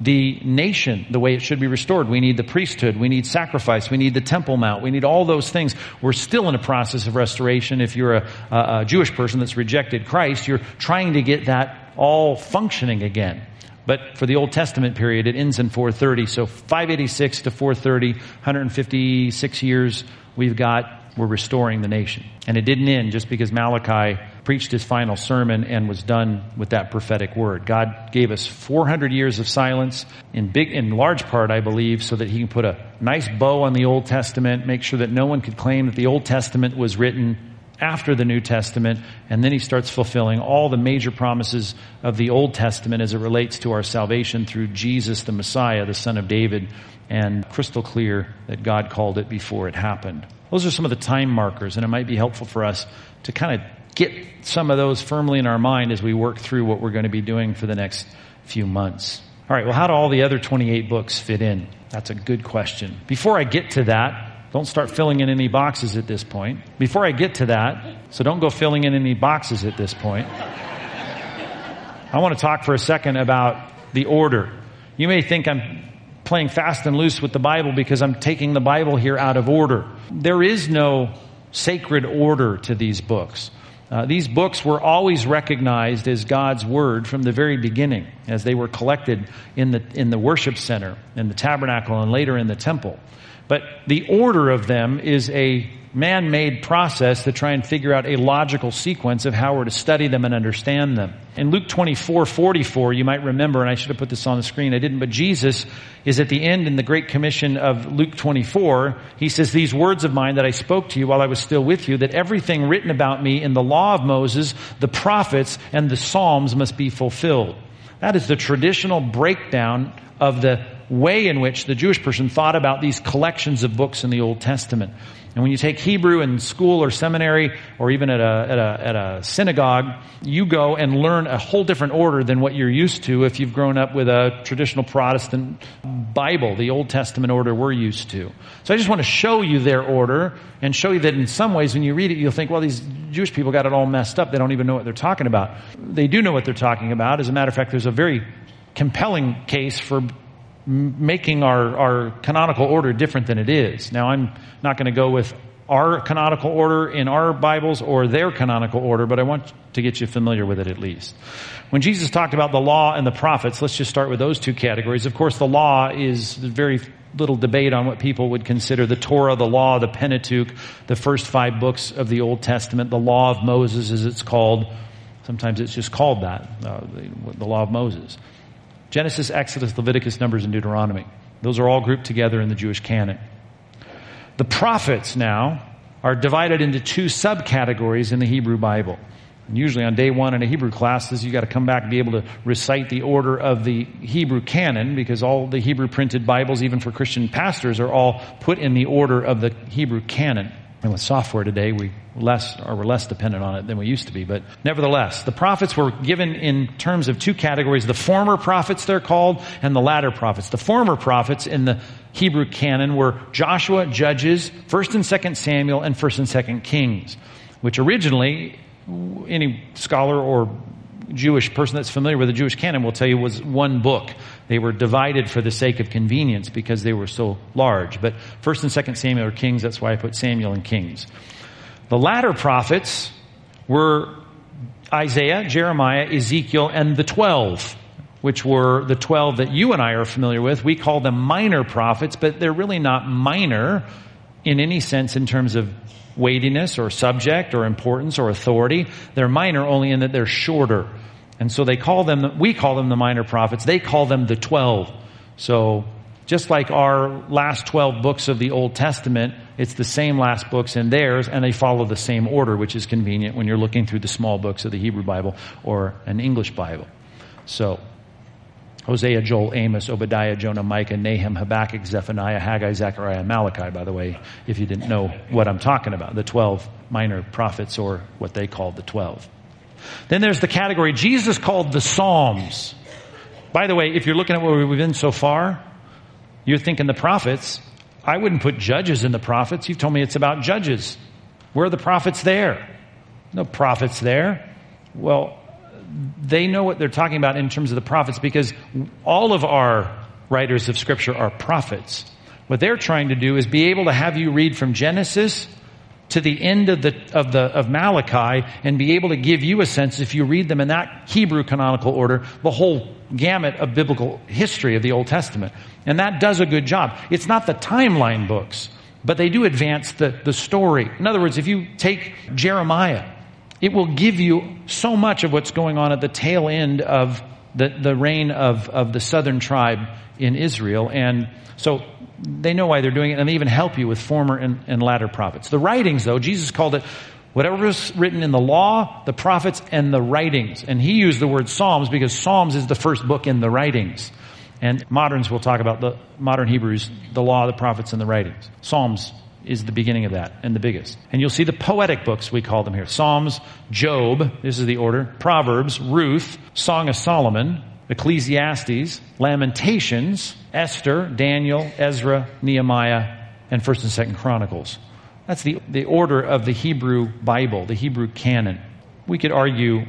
B: the nation the way it should be restored. We need the priesthood. We need sacrifice. We need the temple mount. We need all those things. We're still in a process of restoration. If you're a, a Jewish person that's rejected Christ, you're trying to get that all functioning again. But for the Old Testament period, it ends in 430. So 586 to 430, 156 years we've got, we're restoring the nation. And it didn't end just because Malachi preached his final sermon and was done with that prophetic word. God gave us 400 years of silence in big, in large part, I believe, so that he can put a nice bow on the Old Testament, make sure that no one could claim that the Old Testament was written after the New Testament, and then he starts fulfilling all the major promises of the Old Testament as it relates to our salvation through Jesus the Messiah, the Son of David, and crystal clear that God called it before it happened. Those are some of the time markers, and it might be helpful for us to kind of get some of those firmly in our mind as we work through what we're going to be doing for the next few months. All right, well, how do all the other 28 books fit in? That's a good question. Before I get to that, don't start filling in any boxes at this point. Before I get to that, so don't go filling in any boxes at this point. I want to talk for a second about the order. You may think I'm playing fast and loose with the Bible because I'm taking the Bible here out of order. There is no sacred order to these books. Uh, these books were always recognized as God's word from the very beginning, as they were collected in the in the worship center, in the tabernacle, and later in the temple. But the order of them is a man-made process to try and figure out a logical sequence of how we're to study them and understand them. In Luke 24, 44, you might remember, and I should have put this on the screen, I didn't, but Jesus is at the end in the Great Commission of Luke 24. He says, these words of mine that I spoke to you while I was still with you, that everything written about me in the law of Moses, the prophets, and the Psalms must be fulfilled. That is the traditional breakdown of the way in which the Jewish person thought about these collections of books in the Old Testament. And when you take Hebrew in school or seminary or even at a, at a, at a synagogue, you go and learn a whole different order than what you're used to if you've grown up with a traditional Protestant Bible, the Old Testament order we're used to. So I just want to show you their order and show you that in some ways when you read it, you'll think, well, these Jewish people got it all messed up. They don't even know what they're talking about. They do know what they're talking about. As a matter of fact, there's a very compelling case for making our, our canonical order different than it is. Now, I'm not going to go with our canonical order in our Bibles or their canonical order, but I want to get you familiar with it at least. When Jesus talked about the law and the prophets, let's just start with those two categories. Of course, the law is very little debate on what people would consider the Torah, the law, the Pentateuch, the first five books of the Old Testament, the law of Moses as it's called. Sometimes it's just called that, uh, the, the law of Moses. Genesis, Exodus, Leviticus, Numbers, and Deuteronomy. Those are all grouped together in the Jewish canon. The prophets now are divided into two subcategories in the Hebrew Bible. And usually on day one in a Hebrew class, you got to come back and be able to recite the order of the Hebrew canon because all the Hebrew printed Bibles, even for Christian pastors, are all put in the order of the Hebrew canon. And with software today, we less or we're less dependent on it than we used to be. But nevertheless, the prophets were given in terms of two categories: the former prophets, they're called, and the latter prophets. The former prophets in the Hebrew canon were Joshua, Judges, First and Second Samuel, and First and Second Kings, which originally any scholar or Jewish person that's familiar with the Jewish canon will tell you was one book. They were divided for the sake of convenience because they were so large. But first and second Samuel are kings. That's why I put Samuel and kings. The latter prophets were Isaiah, Jeremiah, Ezekiel, and the twelve, which were the twelve that you and I are familiar with. We call them minor prophets, but they're really not minor in any sense in terms of weightiness or subject or importance or authority. They're minor only in that they're shorter. And so they call them, we call them the minor prophets. They call them the 12. So just like our last 12 books of the Old Testament It's the same last books in theirs, and they follow the same order, which is convenient when you're looking through the small books of the Hebrew Bible or an English Bible. So, Hosea, Joel, Amos, Obadiah, Jonah, Micah, Nahum, Habakkuk, Zephaniah, Haggai, Zechariah, Malachi, by the way, if you didn't know what I'm talking about, the 12 minor prophets or what they called the 12. Then there's the category Jesus called the Psalms. By the way, if you're looking at where we've been so far, you're thinking the prophets. I wouldn't put judges in the prophets. You've told me it's about judges. Where are the prophets there? No prophets there. Well, they know what they're talking about in terms of the prophets because all of our writers of scripture are prophets. What they're trying to do is be able to have you read from Genesis to the end of the of the of Malachi and be able to give you a sense if you read them in that Hebrew canonical order the whole gamut of biblical history of the Old Testament. And that does a good job. It's not the timeline books but they do advance the the story. In other words if you take Jeremiah it will give you so much of what's going on at the tail end of the, the reign of, of the southern tribe in Israel. And so they know why they're doing it, and they even help you with former and, and latter prophets. The writings, though, Jesus called it whatever was written in the law, the prophets, and the writings. And he used the word Psalms because Psalms is the first book in the writings. And moderns will talk about the modern Hebrews, the law, the prophets, and the writings. Psalms is the beginning of that and the biggest. And you'll see the poetic books, we call them here. Psalms, Job, this is the order, Proverbs, Ruth, Song of Solomon, Ecclesiastes, Lamentations, Esther, Daniel, Ezra, Nehemiah, and 1st and 2nd Chronicles. That's the, the order of the Hebrew Bible, the Hebrew canon. We could argue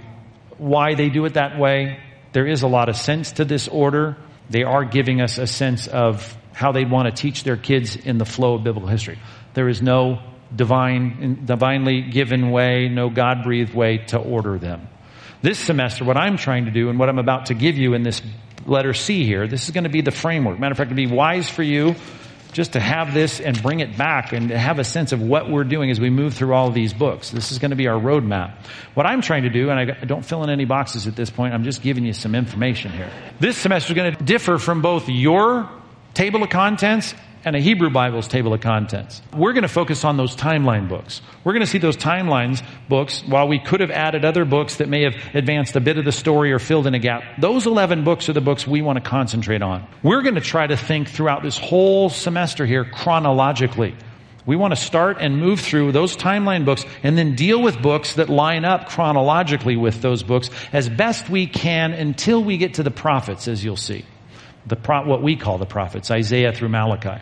B: why they do it that way. There is a lot of sense to this order. They are giving us a sense of how they'd want to teach their kids in the flow of biblical history. There is no divine, divinely given way, no God breathed way to order them. This semester, what I'm trying to do and what I'm about to give you in this letter C here, this is going to be the framework. Matter of fact, it'd be wise for you just to have this and bring it back and have a sense of what we're doing as we move through all of these books. This is going to be our roadmap. What I'm trying to do, and I don't fill in any boxes at this point, I'm just giving you some information here. This semester is going to differ from both your table of contents and a Hebrew Bible's table of contents. We're going to focus on those timeline books. We're going to see those timelines books while we could have added other books that may have advanced a bit of the story or filled in a gap. Those 11 books are the books we want to concentrate on. We're going to try to think throughout this whole semester here chronologically. We want to start and move through those timeline books and then deal with books that line up chronologically with those books as best we can until we get to the prophets, as you'll see. The pro- what we call the prophets, Isaiah through Malachi.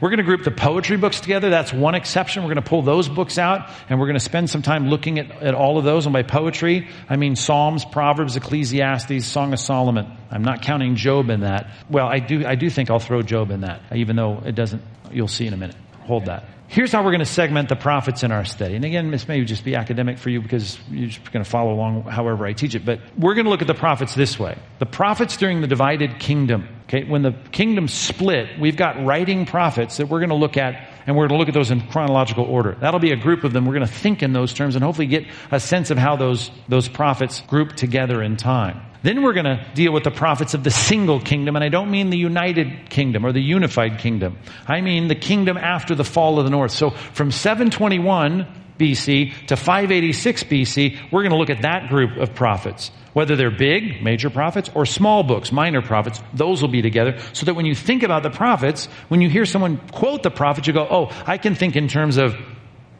B: We're going to group the poetry books together. That's one exception. We're going to pull those books out and we're going to spend some time looking at, at all of those. And by poetry, I mean Psalms, Proverbs, Ecclesiastes, Song of Solomon. I'm not counting Job in that. Well, I do, I do think I'll throw Job in that, even though it doesn't, you'll see in a minute. Hold that. Here's how we're going to segment the prophets in our study. And again, this may just be academic for you because you're just going to follow along however I teach it. But we're going to look at the prophets this way. The prophets during the divided kingdom. Okay, when the kingdom split, we've got writing prophets that we're going to look at, and we're going to look at those in chronological order. That'll be a group of them. We're going to think in those terms and hopefully get a sense of how those, those prophets group together in time. Then we're going to deal with the prophets of the single kingdom, and I don't mean the united kingdom or the unified kingdom. I mean the kingdom after the fall of the north. So from 721 BC to 586 BC, we're going to look at that group of prophets. Whether they're big, major prophets, or small books, minor prophets, those will be together so that when you think about the prophets, when you hear someone quote the prophets, you go, oh, I can think in terms of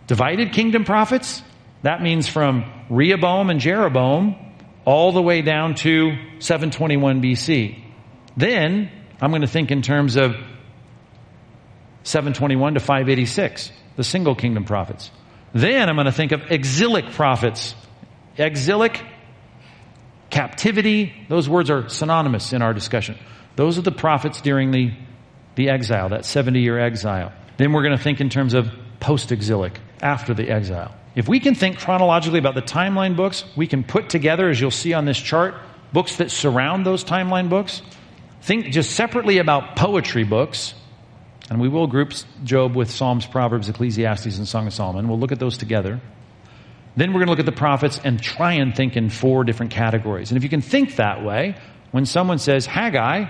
B: divided kingdom prophets. That means from Rehoboam and Jeroboam all the way down to 721 BC. Then I'm going to think in terms of 721 to 586, the single kingdom prophets. Then I'm going to think of exilic prophets. Exilic, captivity, those words are synonymous in our discussion. Those are the prophets during the, the exile, that 70 year exile. Then we're going to think in terms of post exilic, after the exile. If we can think chronologically about the timeline books, we can put together, as you'll see on this chart, books that surround those timeline books. Think just separately about poetry books, and we will group Job with Psalms, Proverbs, Ecclesiastes, and Song of Solomon. We'll look at those together. Then we're going to look at the prophets and try and think in four different categories. And if you can think that way, when someone says Haggai,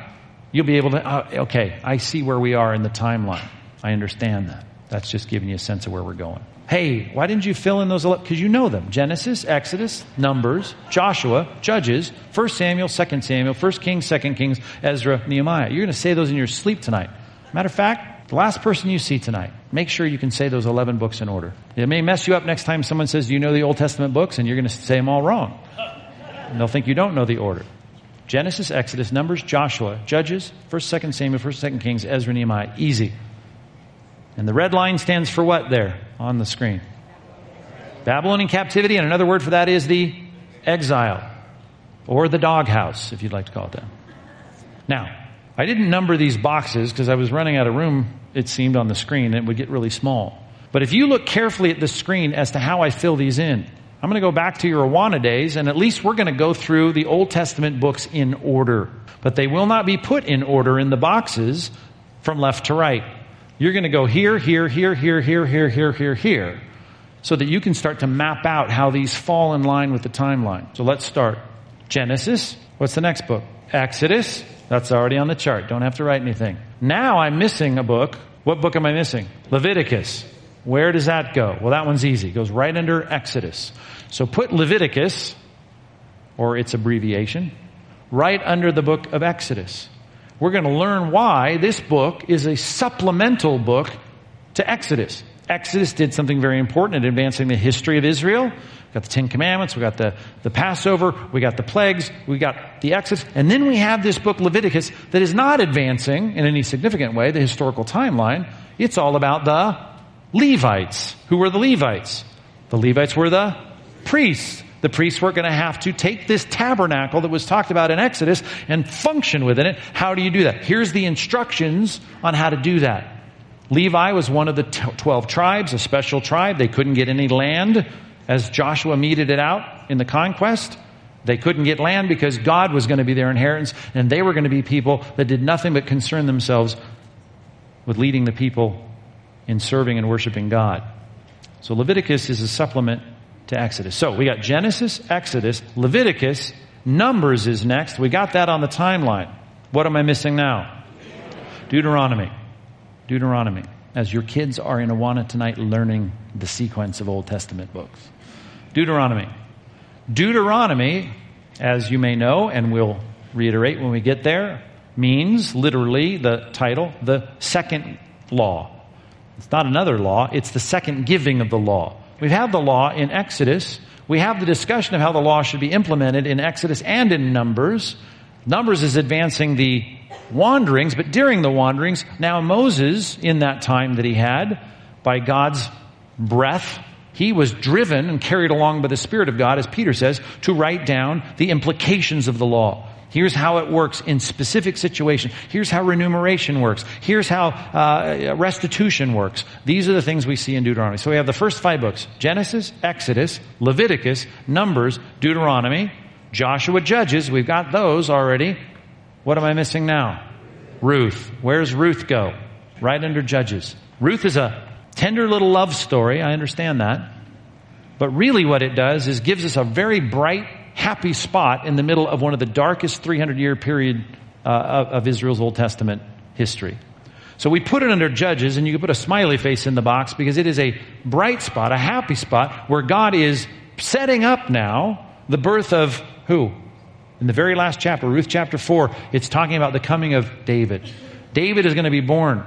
B: you'll be able to, uh, okay, I see where we are in the timeline. I understand that. That's just giving you a sense of where we're going. Hey, why didn't you fill in those? Because you know them. Genesis, Exodus, Numbers, Joshua, Judges, 1 Samuel, 2 Samuel, 1 Kings, 2 Kings, Ezra, Nehemiah. You're going to say those in your sleep tonight. Matter of fact, the last person you see tonight, make sure you can say those 11 books in order. It may mess you up next time someone says, Do you know the Old Testament books? And you're going to say them all wrong. And they'll think you don't know the order. Genesis, Exodus, Numbers, Joshua, Judges, 1st, 2nd Samuel, 1st, 2nd Kings, Ezra, Nehemiah. Easy. And the red line stands for what there on the screen? Babylonian captivity, and another word for that is the exile, or the doghouse, if you'd like to call it that. Now, I didn't number these boxes because I was running out of room, it seemed, on the screen, it would get really small. But if you look carefully at the screen as to how I fill these in, I'm going to go back to your Awana days, and at least we're going to go through the Old Testament books in order. But they will not be put in order in the boxes from left to right. You're going to go here, here, here, here, here, here, here, here, here, so that you can start to map out how these fall in line with the timeline. So let's start. Genesis. What's the next book? Exodus. That's already on the chart. Don't have to write anything. Now I'm missing a book. What book am I missing? Leviticus. Where does that go? Well, that one's easy. It goes right under Exodus. So put Leviticus, or its abbreviation, right under the book of Exodus. We're going to learn why this book is a supplemental book to Exodus. Exodus did something very important in advancing the history of Israel. We got the Ten Commandments, we got the, the Passover, we got the plagues, we got the Exodus, and then we have this book Leviticus that is not advancing in any significant way the historical timeline. It's all about the Levites. Who were the Levites? The Levites were the priests the priests were going to have to take this tabernacle that was talked about in Exodus and function within it. How do you do that? Here's the instructions on how to do that. Levi was one of the 12 tribes, a special tribe. They couldn't get any land as Joshua meted it out in the conquest. They couldn't get land because God was going to be their inheritance, and they were going to be people that did nothing but concern themselves with leading the people in serving and worshiping God. So Leviticus is a supplement to Exodus. So we got Genesis, Exodus, Leviticus, Numbers is next. We got that on the timeline. What am I missing now? Deuteronomy. Deuteronomy. As your kids are in Awana tonight learning the sequence of Old Testament books. Deuteronomy. Deuteronomy, as you may know, and we'll reiterate when we get there, means literally the title, the second law. It's not another law, it's the second giving of the law. We've had the law in Exodus. We have the discussion of how the law should be implemented in Exodus and in Numbers. Numbers is advancing the wanderings, but during the wanderings, now Moses, in that time that he had, by God's breath, he was driven and carried along by the Spirit of God, as Peter says, to write down the implications of the law. Here's how it works in specific situations. Here's how remuneration works. Here's how uh, restitution works. These are the things we see in Deuteronomy. So we have the first five books Genesis, Exodus, Leviticus, Numbers, Deuteronomy, Joshua, Judges. We've got those already. What am I missing now? Ruth. Where's Ruth go? Right under Judges. Ruth is a tender little love story. I understand that. But really, what it does is gives us a very bright happy spot in the middle of one of the darkest 300 year period uh, of, of Israel's Old Testament history. So we put it under Judges, and you can put a smiley face in the box because it is a bright spot, a happy spot, where God is setting up now the birth of who? In the very last chapter, Ruth chapter 4, it's talking about the coming of David. David is going to be born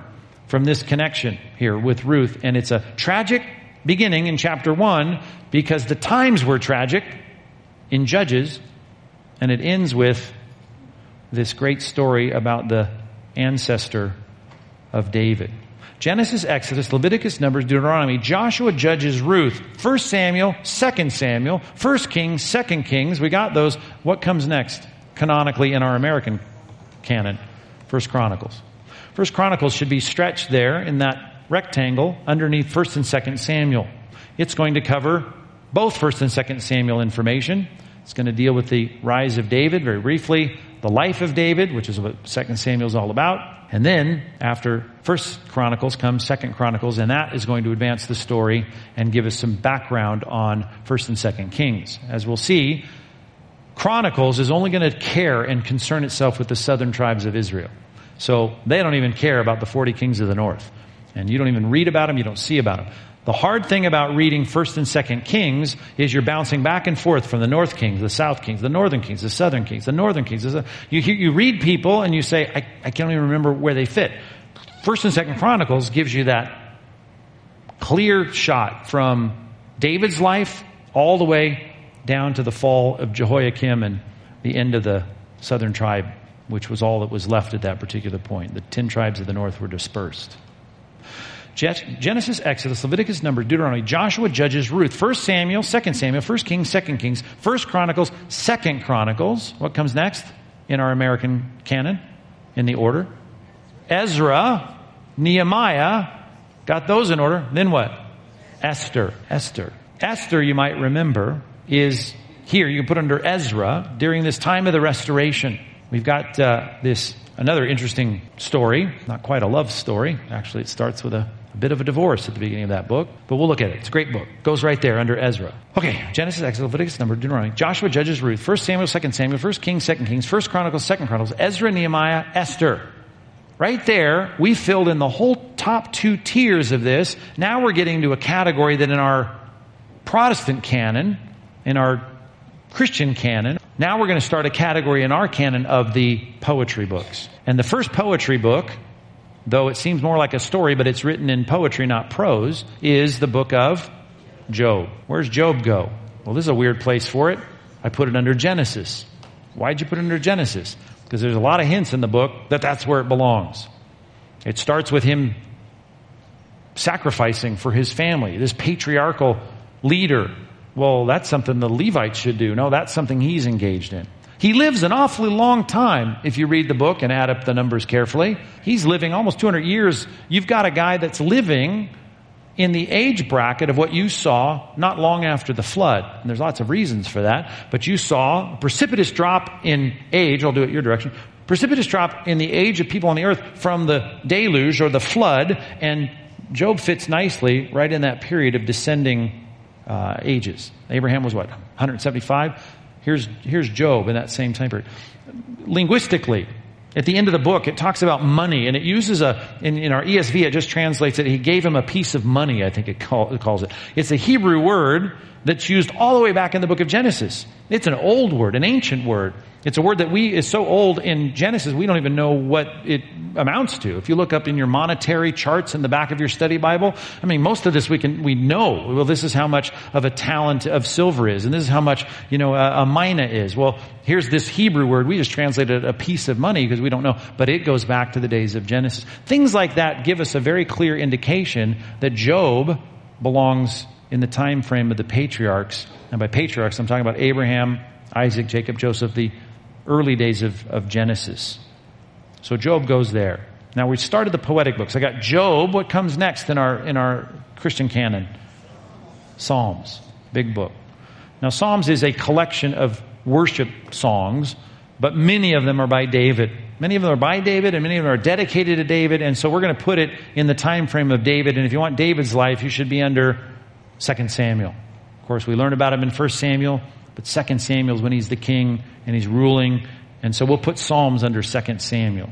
B: from this connection here with Ruth, and it's a tragic beginning in chapter 1 because the times were tragic in Judges, and it ends with this great story about the ancestor of David. Genesis, Exodus, Leviticus, Numbers, Deuteronomy, Joshua, Judges, Ruth, 1 Samuel, 2 Samuel, 1 Kings, 2 Kings. We got those. What comes next canonically in our American canon? 1 Chronicles. 1 Chronicles should be stretched there in that rectangle underneath First and Second Samuel. It's going to cover both 1st and 2nd Samuel information. It's going to deal with the rise of David very briefly, the life of David, which is what 2nd Samuel is all about. And then after 1st Chronicles comes 2nd Chronicles, and that is going to advance the story and give us some background on 1st and 2nd Kings. As we'll see, Chronicles is only going to care and concern itself with the southern tribes of Israel. So they don't even care about the 40 kings of the north. And you don't even read about them, you don't see about them. The hard thing about reading 1st and 2nd Kings is you're bouncing back and forth from the North Kings, the South Kings, the Northern Kings, the Southern Kings, the Northern Kings. You, you read people and you say, I, I can't even remember where they fit. 1st and 2nd Chronicles gives you that clear shot from David's life all the way down to the fall of Jehoiakim and the end of the southern tribe, which was all that was left at that particular point. The ten tribes of the north were dispersed. Genesis, Exodus, Leviticus, Number, Deuteronomy, Joshua, Judges, Ruth, 1 Samuel, 2 Samuel, 1 Kings, 2 Kings, 1 Chronicles, 2 Chronicles. What comes next in our American canon in the order? Ezra, Nehemiah, got those in order. Then what? Esther. Esther. Esther, you might remember, is here. You can put under Ezra during this time of the restoration. We've got uh, this another interesting story, not quite a love story. Actually, it starts with a a bit of a divorce at the beginning of that book, but we'll look at it. It's a great book. Goes right there under Ezra. Okay, Genesis, Exodus, Leviticus, Number, Deuteronomy, Joshua, Judges, Ruth, 1 Samuel, 2 Samuel, 1 Kings, 2 Kings, 1 Chronicles, 2 Chronicles, Ezra, Nehemiah, Esther. Right there, we filled in the whole top two tiers of this. Now we're getting to a category that in our Protestant canon, in our Christian canon, now we're going to start a category in our canon of the poetry books. And the first poetry book though it seems more like a story, but it's written in poetry, not prose, is the book of Job. Where's Job go? Well, this is a weird place for it. I put it under Genesis. Why'd you put it under Genesis? Because there's a lot of hints in the book that that's where it belongs. It starts with him sacrificing for his family, this patriarchal leader. Well, that's something the Levites should do. No, that's something he's engaged in. He lives an awfully long time if you read the book and add up the numbers carefully. He's living almost 200 years. You've got a guy that's living in the age bracket of what you saw not long after the flood. And there's lots of reasons for that, but you saw a precipitous drop in age. I'll do it your direction. Precipitous drop in the age of people on the earth from the deluge or the flood, and Job fits nicely right in that period of descending uh, ages. Abraham was what, 175? Here's, here's Job in that same time period. Linguistically, at the end of the book, it talks about money, and it uses a, in, in our ESV, it just translates it, he gave him a piece of money, I think it, call, it calls it. It's a Hebrew word that's used all the way back in the book of Genesis. It's an old word, an ancient word. It's a word that we is so old in Genesis we don't even know what it amounts to. If you look up in your monetary charts in the back of your study Bible, I mean most of this we can we know. Well, this is how much of a talent of silver is, and this is how much you know a, a mina is. Well, here's this Hebrew word. We just translated a piece of money because we don't know, but it goes back to the days of Genesis. Things like that give us a very clear indication that Job belongs in the time frame of the patriarchs. And by patriarchs, I'm talking about Abraham, Isaac, Jacob, Joseph, the early days of, of Genesis. So Job goes there. Now we started the poetic books. I got Job. What comes next in our in our Christian canon? Psalms, big book. Now Psalms is a collection of worship songs, but many of them are by David. Many of them are by David, and many of them are dedicated to David. And so we're going to put it in the time frame of David. And if you want David's life, you should be under 2 Samuel. Of course, we learn about him in 1 Samuel. But Second Samuel is when he's the king and he's ruling. And so we'll put Psalms under Second Samuel.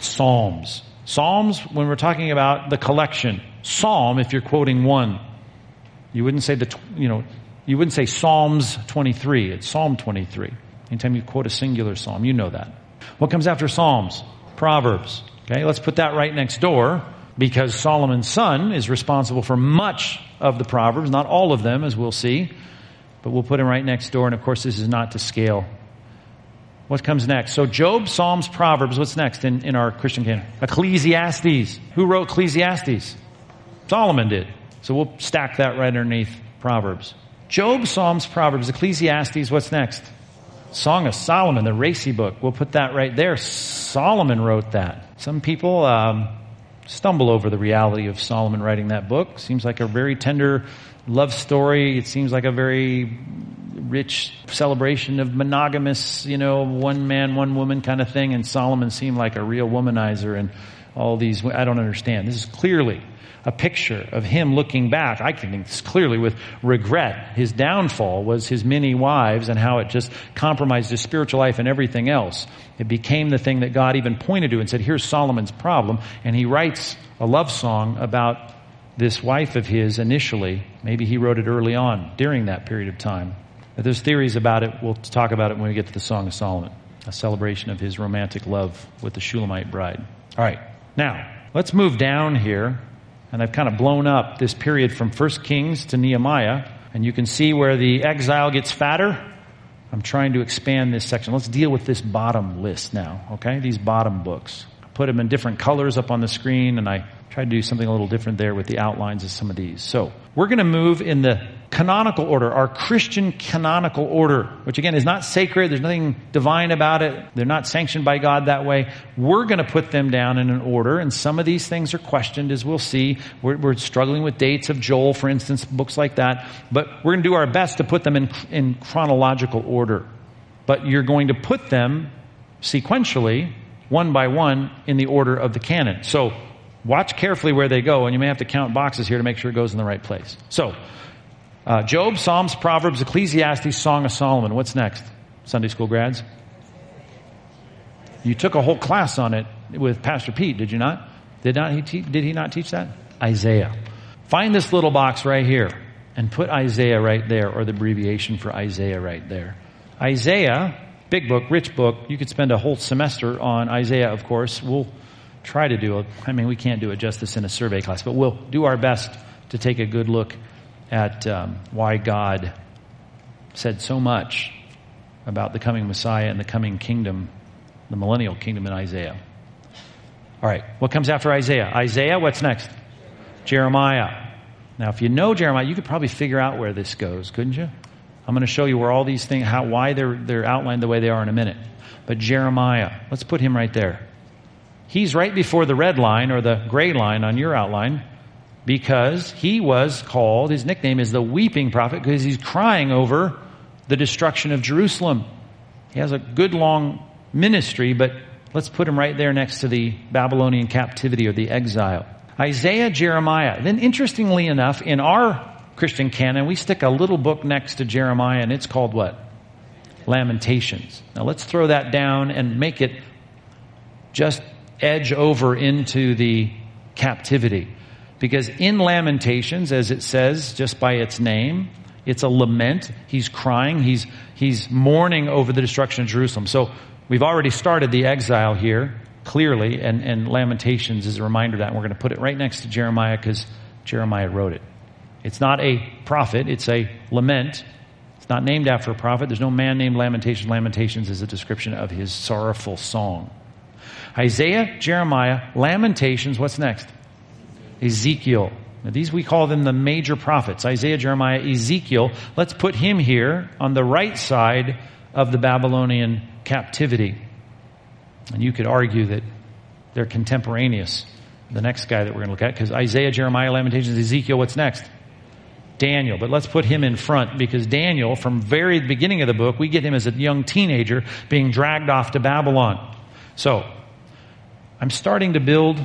B: Psalms. Psalms, when we're talking about the collection. Psalm, if you're quoting one. You wouldn't say the, you know, you wouldn't say Psalms 23. It's Psalm 23. Anytime you quote a singular psalm, you know that. What comes after Psalms? Proverbs. Okay, let's put that right next door because Solomon's son is responsible for much of the Proverbs, not all of them, as we'll see but we'll put him right next door. And of course, this is not to scale. What comes next? So Job, Psalms, Proverbs. What's next in, in our Christian canon? Ecclesiastes. Who wrote Ecclesiastes? Solomon did. So we'll stack that right underneath Proverbs. Job, Psalms, Proverbs, Ecclesiastes. What's next? Song of Solomon, the racy book. We'll put that right there. Solomon wrote that. Some people um, stumble over the reality of Solomon writing that book. Seems like a very tender love story. It seems like a very rich celebration of monogamous, you know, one man, one woman kind of thing, and Solomon seemed like a real womanizer and all these, I don't understand. This is clearly a picture of him looking back. I can think this clearly with regret. His downfall was his many wives and how it just compromised his spiritual life and everything else. It became the thing that God even pointed to and said, here's Solomon's problem. And he writes a love song about this wife of his initially. Maybe he wrote it early on during that period of time. But there's theories about it. We'll talk about it when we get to the Song of Solomon, a celebration of his romantic love with the Shulamite bride. All right. Now, let's move down here and I've kind of blown up this period from 1 Kings to Nehemiah, and you can see where the exile gets fatter. I'm trying to expand this section. Let's deal with this bottom list now, okay? These bottom books. I put them in different colors up on the screen, and I tried to do something a little different there with the outlines of some of these. So, we're going to move in the canonical order, our Christian canonical order, which again is not sacred. There's nothing divine about it. They're not sanctioned by God that way. We're going to put them down in an order, and some of these things are questioned, as we'll see. We're, we're struggling with dates of Joel, for instance, books like that. But we're going to do our best to put them in, in chronological order. But you're going to put them sequentially, one by one, in the order of the canon. So watch carefully where they go, and you may have to count boxes here to make sure it goes in the right place. So, uh, Job, Psalms, Proverbs, Ecclesiastes, Song of Solomon. What's next? Sunday school grads? You took a whole class on it with Pastor Pete, did you not? Did not he te- did he not teach that? Isaiah. Find this little box right here and put Isaiah right there or the abbreviation for Isaiah right there. Isaiah, big book, rich book. You could spend a whole semester on Isaiah, of course. We'll try to do it. I mean, we can't do it justice in a survey class, but we'll do our best to take a good look at um, why God said so much about the coming Messiah and the coming kingdom, the millennial kingdom in Isaiah. All right, what comes after Isaiah? Isaiah, what's next? Jeremiah. Now, if you know Jeremiah, you could probably figure out where this goes, couldn't you? I'm going to show you where all these things, how, why they're, they're outlined the way they are in a minute. But Jeremiah, let's put him right there. He's right before the red line or the gray line on your outline because he was called, his nickname is the weeping prophet because he's crying over the destruction of Jerusalem. He has a good long ministry, but let's put him right there next to the Babylonian captivity or the exile. Isaiah, Jeremiah. Then interestingly enough, in our Christian canon, we stick a little book next to Jeremiah and it's called what? Lamentations. Now let's throw that down and make it just edge over into the captivity. Because in Lamentations, as it says just by its name, it's a lament. He's crying. He's, he's mourning over the destruction of Jerusalem. So we've already started the exile here, clearly, and, and Lamentations is a reminder of that. And we're going to put it right next to Jeremiah because Jeremiah wrote it. It's not a prophet, it's a lament. It's not named after a prophet. There's no man named Lamentations. Lamentations is a description of his sorrowful song. Isaiah, Jeremiah, Lamentations, what's next? Ezekiel. Now, these we call them the major prophets Isaiah, Jeremiah, Ezekiel. Let's put him here on the right side of the Babylonian captivity. And you could argue that they're contemporaneous. The next guy that we're going to look at, because Isaiah, Jeremiah, Lamentations, Ezekiel, what's next? Daniel. But let's put him in front because Daniel, from very the beginning of the book, we get him as a young teenager being dragged off to Babylon. So, I'm starting to build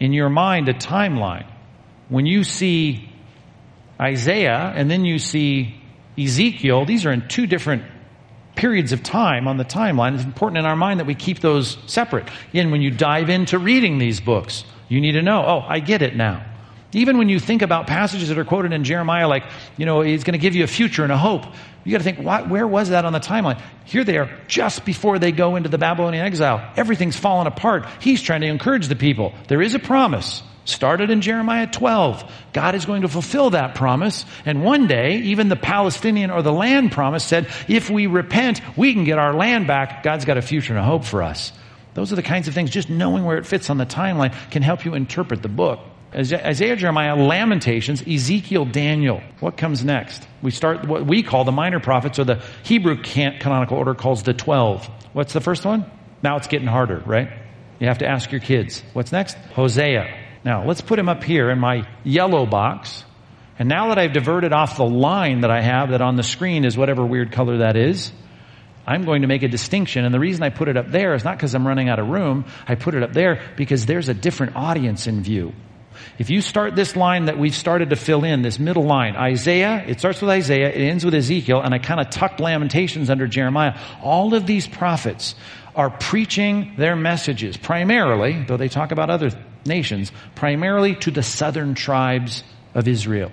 B: in your mind a timeline. When you see Isaiah and then you see Ezekiel, these are in two different periods of time on the timeline. It's important in our mind that we keep those separate. And when you dive into reading these books, you need to know, oh, I get it now. Even when you think about passages that are quoted in Jeremiah, like, you know, he's going to give you a future and a hope, you got to think, where was that on the timeline? Here they are, just before they go into the Babylonian exile. Everything's fallen apart. He's trying to encourage the people. There is a promise. Started in Jeremiah 12. God is going to fulfill that promise. And one day, even the Palestinian or the land promise said, if we repent, we can get our land back. God's got a future and a hope for us. Those are the kinds of things, just knowing where it fits on the timeline can help you interpret the book. Isaiah, Jeremiah, Lamentations, Ezekiel, Daniel. What comes next? We start what we call the minor prophets, or the Hebrew canonical order calls the 12. What's the first one? Now it's getting harder, right? You have to ask your kids. What's next? Hosea. Now let's put him up here in my yellow box. And now that I've diverted off the line that I have that on the screen is whatever weird color that is, I'm going to make a distinction. And the reason I put it up there is not because I'm running out of room. I put it up there because there's a different audience in view. If you start this line that we've started to fill in, this middle line, Isaiah, it starts with Isaiah, it ends with Ezekiel, and I kind of tucked Lamentations under Jeremiah. All of these prophets are preaching their messages primarily, though they talk about other nations, primarily to the southern tribes of Israel.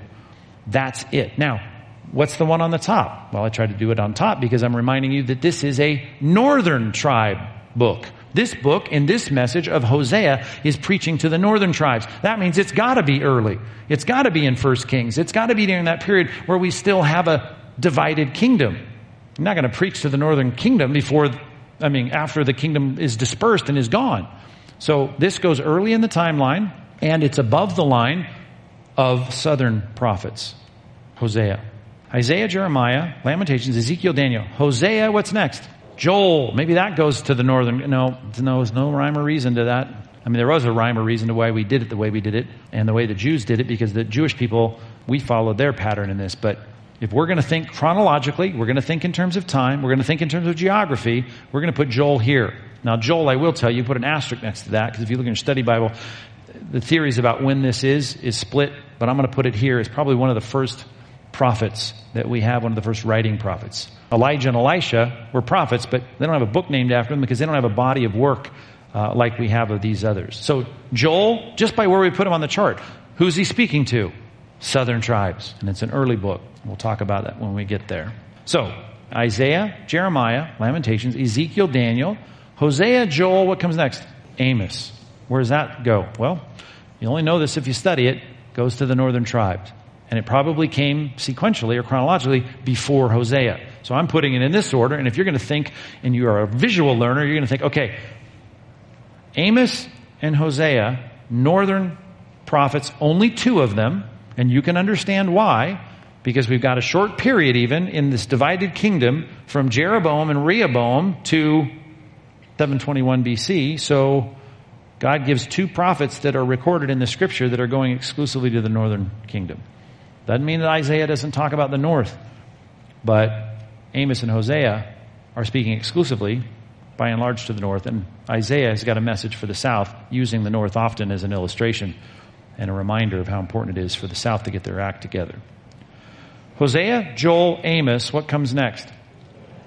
B: That's it. Now, what's the one on the top? Well, I tried to do it on top because I'm reminding you that this is a northern tribe book. This book in this message of Hosea is preaching to the northern tribes. That means it's gotta be early. It's gotta be in First Kings. It's gotta be during that period where we still have a divided kingdom. I'm not gonna preach to the northern kingdom before, I mean, after the kingdom is dispersed and is gone. So this goes early in the timeline and it's above the line of southern prophets. Hosea. Isaiah, Jeremiah, Lamentations, Ezekiel, Daniel. Hosea, what's next? Joel. Maybe that goes to the northern. No, no, there's no rhyme or reason to that. I mean, there was a rhyme or reason to why we did it the way we did it and the way the Jews did it because the Jewish people, we followed their pattern in this. But if we're going to think chronologically, we're going to think in terms of time, we're going to think in terms of geography, we're going to put Joel here. Now, Joel, I will tell you, put an asterisk next to that because if you look in your study Bible, the theories about when this is is split, but I'm going to put it here as probably one of the first prophets that we have, one of the first writing prophets. Elijah and Elisha were prophets, but they don't have a book named after them because they don't have a body of work uh, like we have of these others. So Joel, just by where we put him on the chart, who's he speaking to? Southern tribes, and it's an early book. We'll talk about that when we get there. So Isaiah, Jeremiah, Lamentations, Ezekiel, Daniel, Hosea, Joel. What comes next? Amos. Where does that go? Well, you only know this if you study it. it goes to the northern tribes. And it probably came sequentially or chronologically before Hosea. So I'm putting it in this order. And if you're going to think, and you are a visual learner, you're going to think, okay, Amos and Hosea, northern prophets, only two of them, and you can understand why, because we've got a short period even in this divided kingdom from Jeroboam and Rehoboam to 721 BC. So God gives two prophets that are recorded in the scripture that are going exclusively to the northern kingdom. Doesn't mean that Isaiah doesn't talk about the north, but Amos and Hosea are speaking exclusively, by and large, to the north, and Isaiah has got a message for the south, using the north often as an illustration and a reminder of how important it is for the south to get their act together. Hosea, Joel, Amos, what comes next?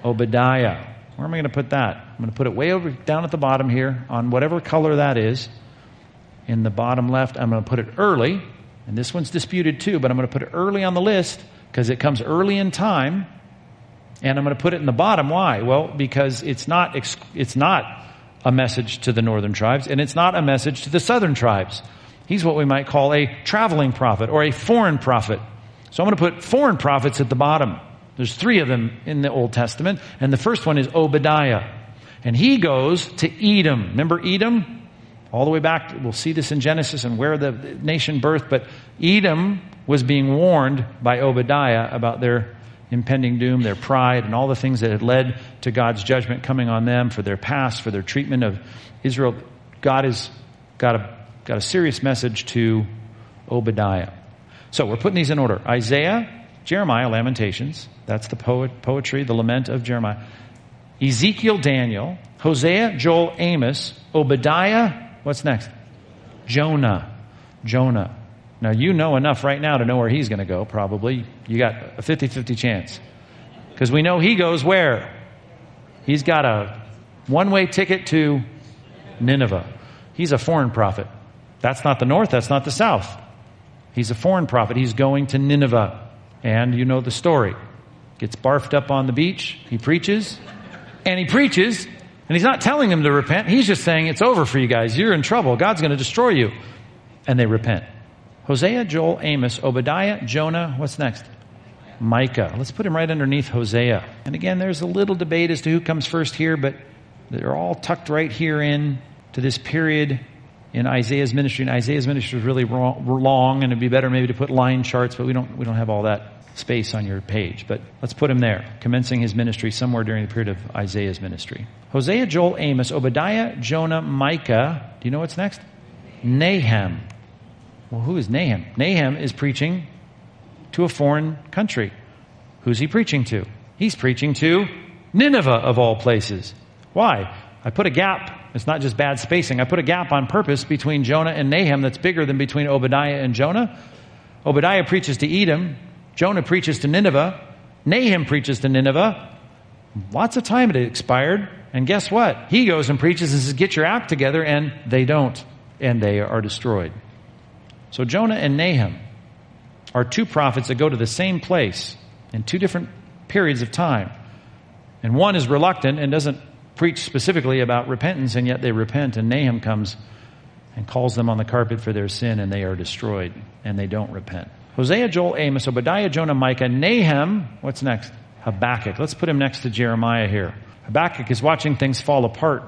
B: Obadiah. Where am I going to put that? I'm going to put it way over down at the bottom here on whatever color that is. In the bottom left, I'm going to put it early. And this one's disputed too, but I'm going to put it early on the list because it comes early in time. And I'm going to put it in the bottom. Why? Well, because it's not, it's not a message to the northern tribes and it's not a message to the southern tribes. He's what we might call a traveling prophet or a foreign prophet. So I'm going to put foreign prophets at the bottom. There's three of them in the Old Testament, and the first one is Obadiah. And he goes to Edom. Remember Edom? All the way back, we'll see this in Genesis and where the nation birthed, but Edom was being warned by Obadiah about their impending doom, their pride, and all the things that had led to God's judgment coming on them for their past, for their treatment of Israel. God has got a, got a serious message to Obadiah. So we're putting these in order. Isaiah, Jeremiah, Lamentations. That's the poet, poetry, the lament of Jeremiah. Ezekiel, Daniel. Hosea, Joel, Amos. Obadiah. What's next? Jonah. Jonah. Now you know enough right now to know where he's going to go, probably. You got a 50-50 chance. Because we know he goes where? He's got a one-way ticket to Nineveh. He's a foreign prophet. That's not the north, that's not the south. He's a foreign prophet. He's going to Nineveh. And you know the story. Gets barfed up on the beach. He preaches. And he preaches. And he's not telling them to repent. He's just saying, it's over for you guys. You're in trouble. God's going to destroy you. And they repent. Hosea, Joel, Amos, Obadiah, Jonah. What's next? Micah. Let's put him right underneath Hosea. And again, there's a little debate as to who comes first here, but they're all tucked right here in to this period in Isaiah's ministry. And Isaiah's ministry is really long, and it'd be better maybe to put line charts, but we don't, we don't have all that space on your page. But let's put him there, commencing his ministry somewhere during the period of Isaiah's ministry. Hosea, Joel, Amos, Obadiah, Jonah, Micah. Do you know what's next? Nahum. Well, who is Nahum? Nahum is preaching to a foreign country. Who's he preaching to? He's preaching to Nineveh of all places. Why? I put a gap. It's not just bad spacing. I put a gap on purpose between Jonah and Nahum that's bigger than between Obadiah and Jonah. Obadiah preaches to Edom. Jonah preaches to Nineveh. Nahum preaches to Nineveh. Lots of time had expired. And guess what? He goes and preaches and says, Get your act together, and they don't. And they are destroyed. So Jonah and Nahum are two prophets that go to the same place in two different periods of time. And one is reluctant and doesn't preach specifically about repentance, and yet they repent, and Nahum comes and calls them on the carpet for their sin, and they are destroyed, and they don't repent. Hosea, Joel, Amos, Obadiah, Jonah, Micah, Nahum, what's next? Habakkuk. Let's put him next to Jeremiah here. Habakkuk is watching things fall apart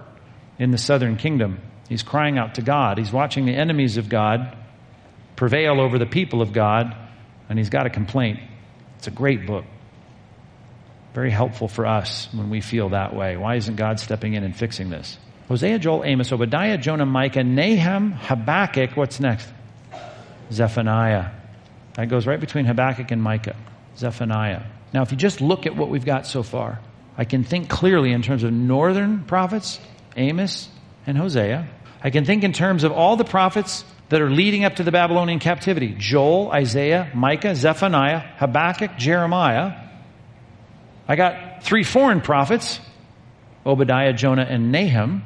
B: in the southern kingdom. He's crying out to God. He's watching the enemies of God prevail over the people of God, and he's got a complaint. It's a great book. Very helpful for us when we feel that way. Why isn't God stepping in and fixing this? Hosea, Joel, Amos, Obadiah, Jonah, Micah, Nahum, Habakkuk. What's next? Zephaniah. That goes right between Habakkuk and Micah. Zephaniah. Now, if you just look at what we've got so far, I can think clearly in terms of northern prophets, Amos and Hosea. I can think in terms of all the prophets that are leading up to the Babylonian captivity Joel, Isaiah, Micah, Zephaniah, Habakkuk, Jeremiah. I got three foreign prophets Obadiah, Jonah, and Nahum.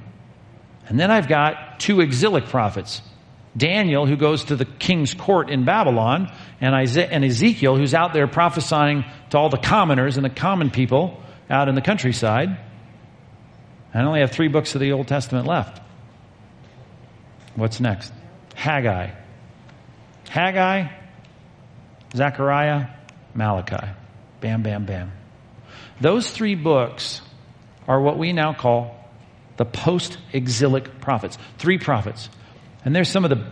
B: And then I've got two exilic prophets Daniel, who goes to the king's court in Babylon, and, Ezekiel, who's out there prophesying to all the commoners and the common people out in the countryside. I only have three books of the Old Testament left. What's next? Haggai. Haggai, Zechariah, Malachi. Bam, bam, bam. Those three books are what we now call the post exilic prophets. Three prophets. And there's some of the,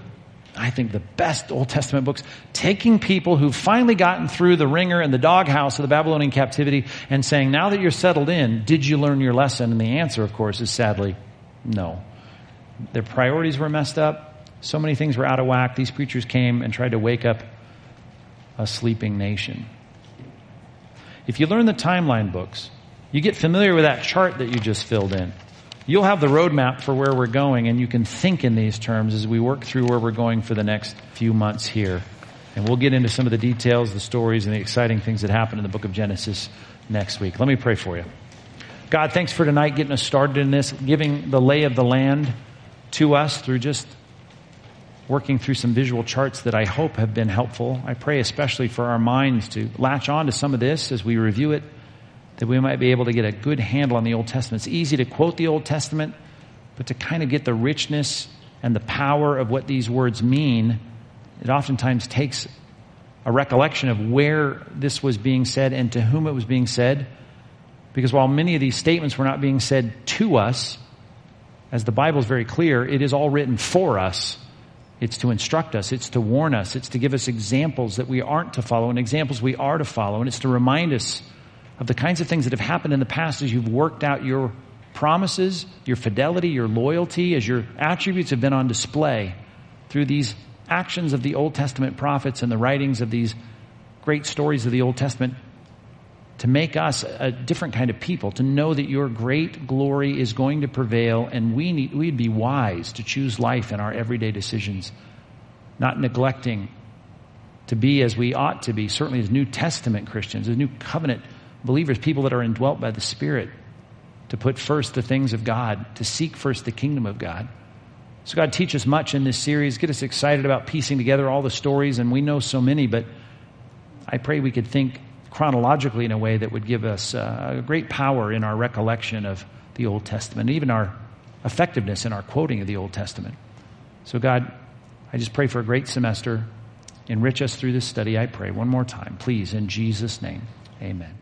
B: I think, the best Old Testament books, taking people who've finally gotten through the wringer and the doghouse of the Babylonian captivity and saying, now that you're settled in, did you learn your lesson? And the answer, of course, is sadly no. Their priorities were messed up. So many things were out of whack. These preachers came and tried to wake up a sleeping nation. If you learn the timeline books, you get familiar with that chart that you just filled in. You'll have the roadmap for where we're going, and you can think in these terms as we work through where we're going for the next few months here. And we'll get into some of the details, the stories, and the exciting things that happen in the book of Genesis next week. Let me pray for you. God, thanks for tonight getting us started in this, giving the lay of the land to us through just working through some visual charts that I hope have been helpful. I pray especially for our minds to latch on to some of this as we review it, that we might be able to get a good handle on the Old Testament. It's easy to quote the Old Testament, but to kind of get the richness and the power of what these words mean, it oftentimes takes a recollection of where this was being said and to whom it was being said. Because while many of these statements were not being said to us, as the Bible is very clear, it is all written for us it's to instruct us. It's to warn us. It's to give us examples that we aren't to follow and examples we are to follow. And it's to remind us of the kinds of things that have happened in the past as you've worked out your promises, your fidelity, your loyalty, as your attributes have been on display through these actions of the Old Testament prophets and the writings of these great stories of the Old Testament to make us a different kind of people, to know that your great glory is going to prevail, and we need, we'd be wise to choose life in our everyday decisions, not neglecting to be as we ought to be, certainly as New Testament Christians, as New Covenant believers, people that are indwelt by the Spirit, to put first the things of God, to seek first the kingdom of God. So, God, teach us much in this series. Get us excited about piecing together all the stories, and we know so many, but I pray we could think chronologically in a way that would give us uh, great power in our recollection of the Old Testament, even our effectiveness in our quoting of the Old Testament. So, God, I just pray for a great semester. Enrich us through this study, I pray. One more time, please, in Jesus' name. Amen.